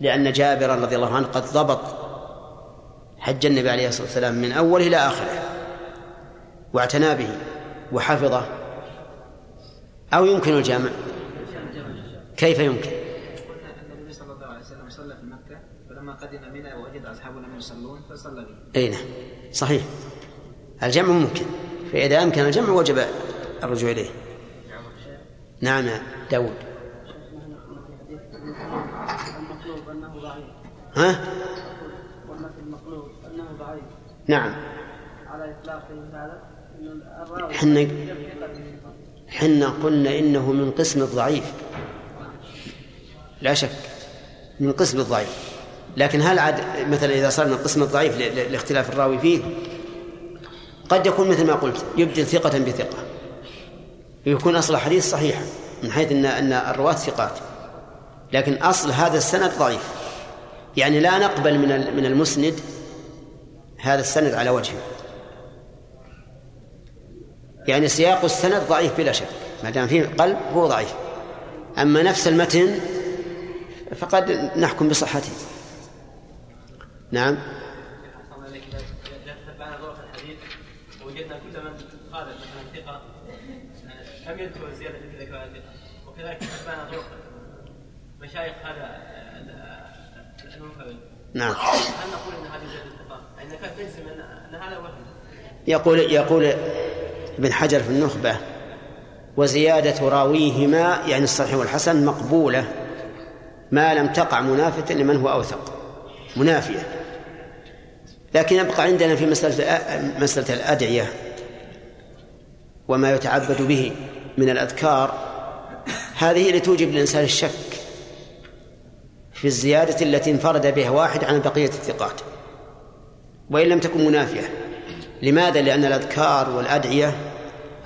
لأن جابر رضي الله عنه قد ضبط حج النبي عليه الصلاة والسلام من أوله إلى آخره واعتنى به وحفظه. أو يمكن الجمع كيف يمكن؟ النبي صلى الله عليه وسلم صلى في مكة فلما قدم يصلون فصلى أي نعم. صحيح. الجمع ممكن. فإذا أمكن الجمع وجب الرجوع إليه. نعم يا داود. ها؟ نعم. على اطلاقه هذا حنا. حنا قلنا إنه من قسم الضعيف. لا شك. من قسم الضعيف. لكن هل عاد مثلا إذا صار من قسم الضعيف لاختلاف الراوي فيه؟ قد يكون مثل ما قلت يبدل ثقة بثقة. ويكون أصل الحديث صحيحا من حيث أن أن الرواة ثقات. لكن أصل هذا السند ضعيف. يعني لا نقبل من من المسند هذا السند على وجهه يعني سياق السند ضعيف بلا شك ما دام فيه قلب هو ضعيف. أما نفس المتن فقد نحكم بصحته. نعم أحسن عليك إذا تتبعنا ظروف الحديث ووجدنا كل من خالف مثلا ثقة آه، لم يذكر زيادة في ذكر الثقة وكذلك تتبعنا ظروف مشايخ هذا آه، المنفرد نعم. هل نقول أن هذه تجزم أن هذا وهم يقول يقول ابن حجر في النخبة وزيادة راويهما يعني الصحيح والحسن مقبولة ما لم تقع منافة لمن هو أوثق. منافية. لكن يبقى عندنا في مسألة مسألة الأدعية وما يتعبد به من الأذكار. هذه اللي توجب للإنسان الشك. في الزيادة التي انفرد بها واحد عن بقية الثقات. وإن لم تكن منافية. لماذا؟ لأن الأذكار والأدعية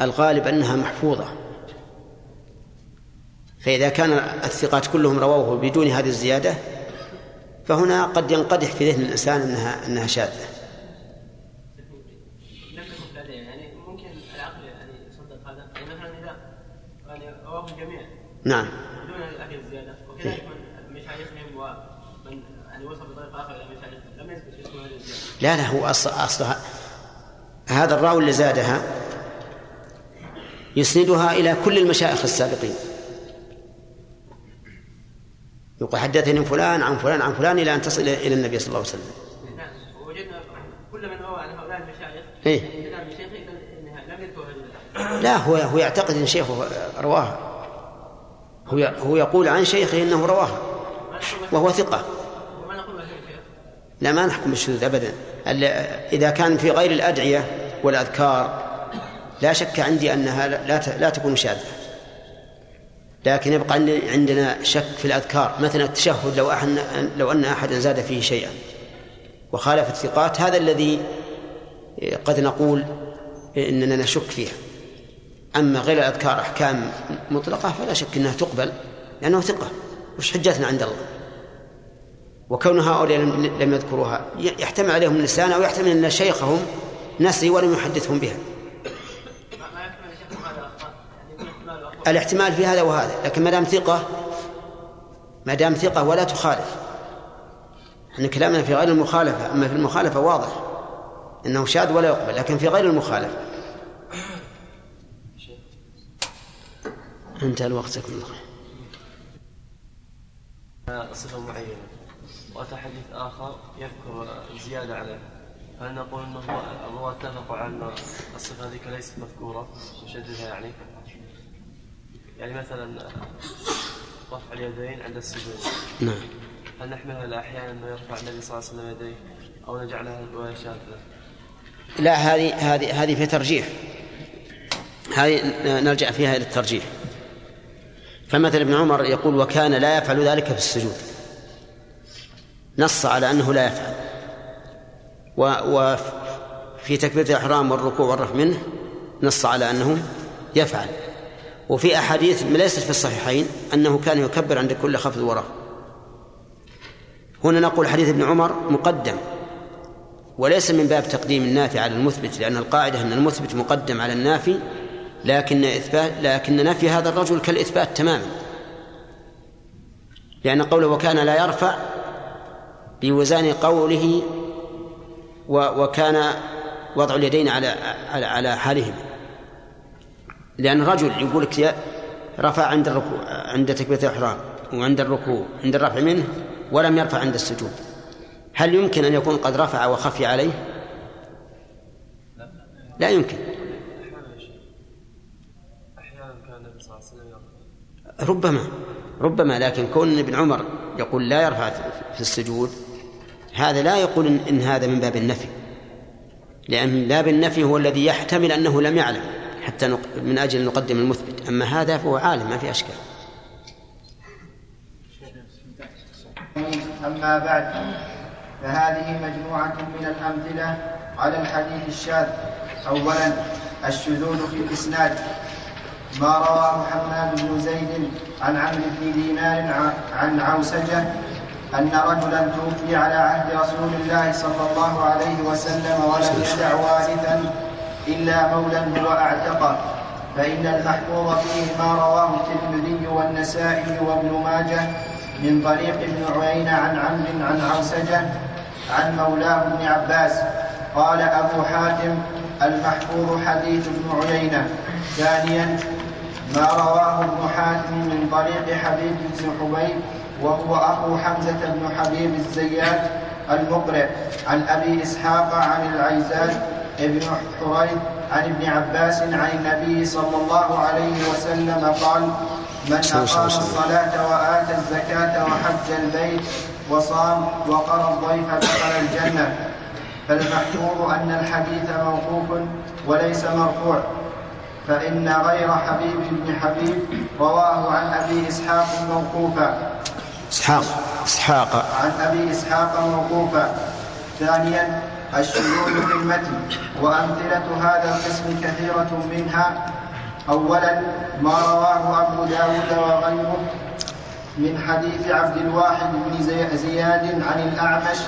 الغالب أنها محفوظة. فإذا كان الثقات كلهم رووه بدون هذه الزيادة فهنا قد ينقدح في ذهن الإنسان أنها أنها شاذة. لم تكن في الأدعية يعني ممكن العقل يعني يصدق هذا يعني مثلا إذا يعني رواه الجميع نعم بدون هذه الزيادة وكذلك من مشايخهم ومن يعني وصل بطريقة أخرى إلى مشايخهم لم يثبت اسم هذه الزيادة لا لا هو أصل أصلها هذا الراوي اللي زادها يسندها إلى كل المشايخ السابقين. يقول حدثني فلان عن فلان عن فلان إلى أن تصل إلى النبي صلى الله عليه وسلم. ووجدنا كل من روى عن هؤلاء المشايخ لا هو هو يعتقد أن شيخه رواها. هو هو يقول عن شيخه أنه رواها وهو شيخ لا ما نحكم بالشذوذ أبدا. ال- إذا كان في غير الأدعية والأذكار لا شك عندي أنها لا لا تكون شاذة. لكن يبقى عندنا شك في الأذكار. مثلا التشهد لو أحد لو أن أحدا زاد فيه شيئا وخالف الثقات هذا الذي قد نقول إننا نشك فيها. أما غير الأذكار أحكام مطلقة فلا شك أنها تقبل لأنه ثقة. وش حجتنا عند الله؟ وكون هؤلاء لم يذكروها. يحتمل عليهم اللسان أو يحتمل أن شيخهم نسي ولم يحدثهم بها. الاحتمال في هذا وهذا لكن ما دام ثقة ما دام ثقة ولا تخالف. إحنا كلامنا في غير المخالفة أما في المخالفة واضح أنه شاذ ولا يقبل لكن في غير المخالفة. انتهى الوقت الله خير. صفة معينة. وأتى حديث آخر يذكر زيادة عليه. هل نقول أنه الرواة اتفقوا على أن الصفة هذيك ليست مذكورة؟ نشددها يعني. يعني مثلا رفع اليدين عند السجود. نعم. هل نحملها على أحيانا أنه يرفع النبي صلى الله عليه وسلم يديه أو نجعلها رواية شاذة لا هذه هذه هذه في ترجيح. هذه نرجع فيها إلى الترجيح. فمثل ابن عمر يقول وكان لا يفعل ذلك في السجود. نص على أنه لا يفعل. وفي تكبيرة الإحرام والركوع والرفع منه نص على أنه يفعل. وفي أحاديث ليست في الصحيحين أنه كان يكبر عند كل خفض ورفع. هنا نقول حديث ابن عمر مقدم وليس من باب تقديم النافي على المثبت لأن القاعدة أن المثبت مقدم على النافي لكن إثبات لكن نفي هذا الرجل كالإثبات تماما. لأن قوله وكان لا يرفع بوزان قوله وكان وضع اليدين على على على حالهما. لأن رجل يقول لك رفع عند الركوع عند تكبيرة الإحرام وعند الركوع عند الرفع منه ولم يرفع عند السجود. هل يمكن أن يكون قد رفع وخفي عليه؟ لا يمكن. ربما ربما لكن كون ابن عمر يقول لا يرفع في السجود هذا لا يقول إن, هذا من باب النفي. لأن باب النفي هو الذي يحتمل أنه لم يعلم حتى. من أجل أن نقدم المثبت. أما هذا فهو عالم ما في أشكال. أما بعد فهذه مجموعة من الأمثلة على الحديث الشاذ. أولا الشذوذ في الإسناد. ما رواه حماد بن زيد عن عمرو بن دينار عن عوسجة أن رجلا توفي على عهد رسول الله صلى الله عليه وسلم ولم يدع وارثا إلا مولا هو أعتقه فإن المحفوظ فيه ما رواه الترمذي والنسائي وابن ماجه من طريق ابن عيينة عن عمرو عن عوسجة عن مولاه ابن عباس. قال أبو حاتم المحفوظ حديث ابن عيينة. ثانيا ما رواه ابن حاتم من طريق حبيب بن حبيب وهو أخو حمزة بن حبيب الزيات المقرئ عن أبي إسحاق عن العيزاج ابن حريث عن ابن عباس عن النبي صلى الله عليه وسلم قال من أقام الصلاة وآتى الزكاة وحج البيت وصام وقرى الضيف دخل الجنة فالمحفوظ أن الحديث موقوف وليس مرفوع فإن غير حبيب بن حبيب رواه عن أبي إسحاق موقوفا. إسحاق. إسحاق. عن أبي إسحاق موقوفا. ثانيا الشذوذ في المتن وأمثلة هذا القسم كثيرة منها. أولا ما رواه أبو داود وغيره من حديث عبد الواحد بن زي- زياد عن الأعمش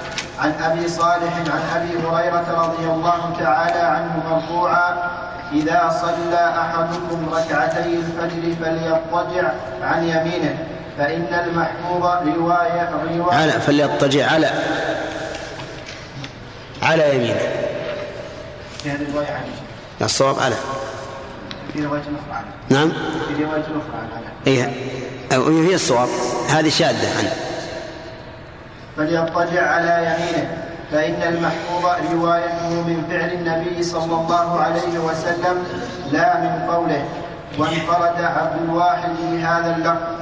عن أبي صالح عن أبي هريرة رضي الله تعالى عنه مرفوعا إذا صلى أحدكم ركعتي الفجر فليضطجع عن يمينه. فإن المحفوظ رواية رواية على فليضطجع على. على يمينه. يعني رواية الصواب على. في رواية أخرى عنه نعم. في رواية أخرى عنه أي أو هي الصواب. هذه شاذة عنه. فليضطجع على يمينه. فإن المحفوظ روايته من فعل النبي صلى الله عليه وسلم لا من قوله. وانفرد عبد الواحد بهذا اللفظ.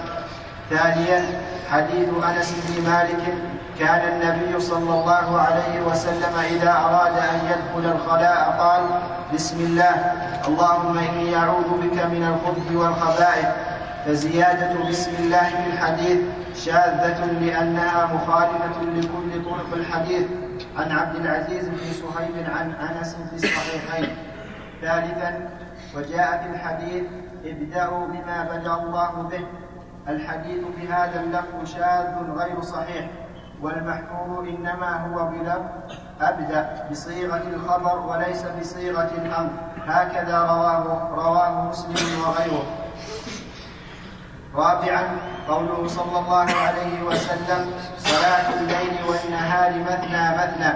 ثانيا حديث أنس بن مالك كان النبي صلى الله عليه وسلم إذا أراد أن يدخل الخلاء قال بسم الله اللهم إني أعوذ بك من الخبث والخبائث. فزيادة بسم الله في الحديث شاذة لأنها مخالفة لكل طرق الحديث. عن عبد العزيز بن صهيب عن أنس في الصحيحين. ثالثا وجاء في الحديث ابدأوا بما بدأ الله به. الحديث بهذا اللفظ شاذ غير صحيح والمحفوظ إنما هو بلفظ أبدأ بصيغة الخبر وليس بصيغة الأمر. هكذا رواه رواه مسلم وغيره. رابعا قوله صلى الله عليه وسلم صلاة الليل والنهار مثنى مثنى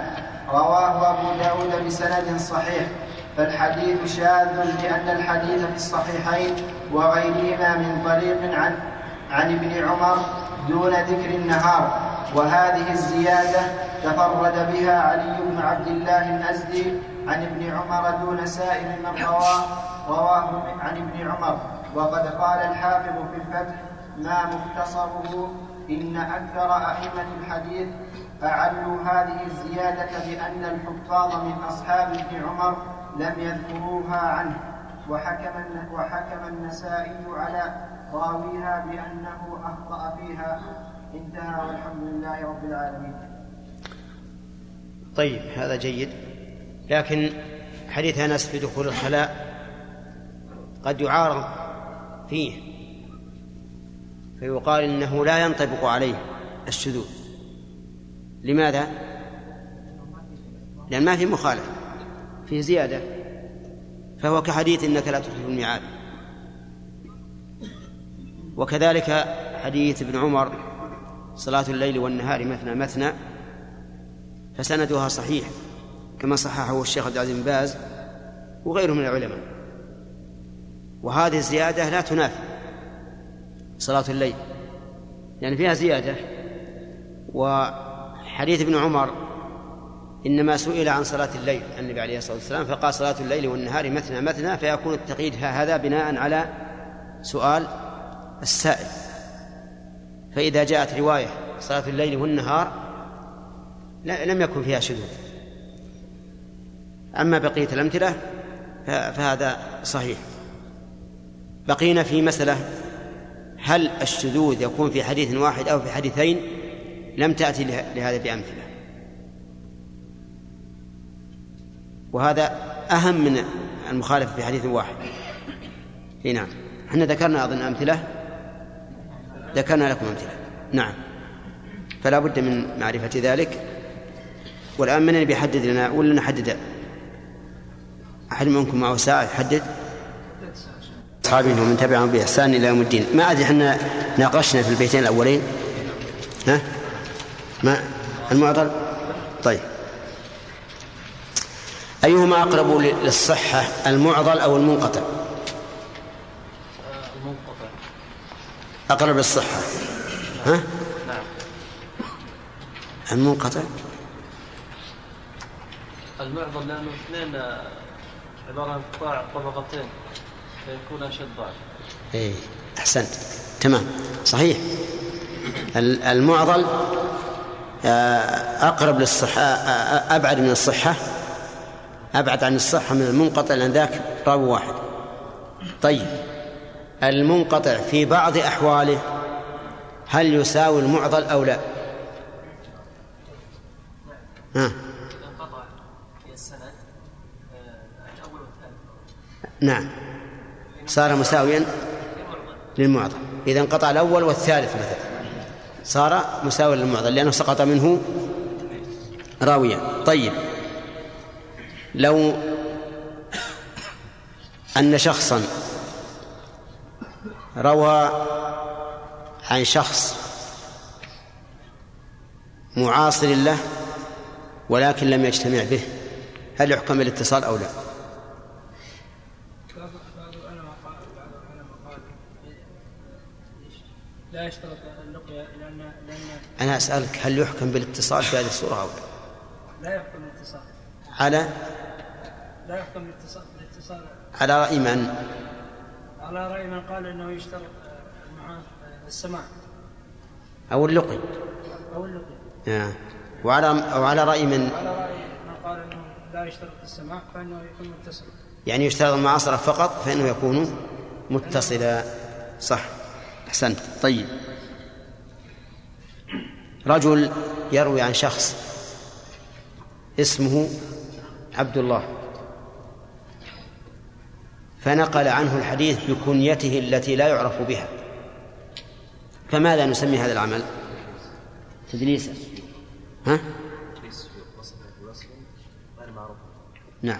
رواه أبو داود بسند صحيح. فالحديث شاذ لأن الحديث في الصحيحين وغيرهما من طريق عن عن ابن عمر دون ذكر النهار وهذه الزيادة تفرد بها علي بن عبد الله الأزدي عن ابن عمر دون سائر من رواه رواه عن ابن عمر. وقد قال الحافظ في الفتح ما مختصره إن أكثر أئمة الحديث أعلوا هذه الزيادة بأن الحفاظ من أصحاب ابن عمر لم يذكروها عنه. وحكم وحكم النسائي على راويها بأنه أخطأ فيها. انتهى والحمد لله رب العالمين. طيب هذا جيد. لكن حديث أنس في دخول الخلاء قد يعارض فيه فيقال إنه لا ينطبق عليه الشذوذ. لماذا؟ لأن ما في مخالفة فيه زيادة فهو كحديث إنك لا تخلف الميعاد. وكذلك حديث ابن عمر صلاة الليل والنهار مثنى مثنى فسندها صحيح كما صححه الشيخ عبد العزيز بن باز وغيره من العلماء. وهذه الزيادة لا تنافي صلاة الليل يعني فيها زيادة. وحديث ابن عمر إنما سئل عن صلاة الليل النبي عليه الصلاة والسلام فقال صلاة الليل والنهار مثنى مثنى فيكون التقييد هذا بناء على سؤال السائل. فإذا جاءت رواية صلاة الليل والنهار لم يكن فيها شذوذ. أما بقية الأمثلة فهذا صحيح. بقينا في مسألة هل الشذوذ يكون في حديث واحد أو في حديثين؟ لم تأتي لهذا بأمثلة وهذا أهم من المخالفة في حديث واحد. نعم. إحنا ذكرنا أظن أمثلة. ذكرنا لكم أمثلة. نعم. فلا بد من معرفة ذلك. والآن من اللي بيحدد لنا؟ ولا نحدد أحد منكم معه ساعة يحدد؟ أصحابه ومن تبعهم بإحسان إلى يوم الدين. ما أدري إحنا ناقشنا في البيتين الأولين. ها؟ ما؟ المعضل طيب. أيهما أقرب للصحة المعضل أو المنقطع المنقطع؟ أقرب للصحة. ها؟ نعم المنقطع؟ المعضل لأنه اثنين عبارة عن قطاع طبقتين فيكون أشد ضعف. إيه أحسنت. تمام. صحيح. ال- المعضل آه، أقرب للصحة آه، أبعد من الصحة. أبعد عن الصحة من المنقطع لأن ذاك راوي واحد. طيب. المنقطع في بعض أحواله هل يساوي المعضل أو لا؟ ها؟ نعم. صار مساويا للمعضل. إذا انقطع الأول والثالث مثلا. صار مساويا للمعضل لأنه سقط منه راويا. طيب. لو أن شخصا روى عن شخص معاصر له ولكن لم يجتمع به. هل يحكم الاتصال أو لا؟ لا يشترط اللقيا لأن, لأن أنا أسألك هل يحكم بالاتصال في هذه الصورة أو لا؟ لا يحكم الاتصال على؟ لا يحكم الاتصال على رأي من؟ على راي من قال إنه يشترط مع السماع. أو اللقي أو اللقيا آه. وعلى أو على رأي من؟ على رأي من قال إنه لا يشترط السماع فإنه يكون متصلا. يعني يشترط المعاصرة فقط فإنه يكون متصلا. صح. أحسنت. طيب. رجل يروي عن شخص اسمه عبد الله. فنقل عنه الحديث بكنيته التي لا يعرف بها. فماذا نسمي هذا العمل؟ تدليسا ها؟ غير معروف. نعم.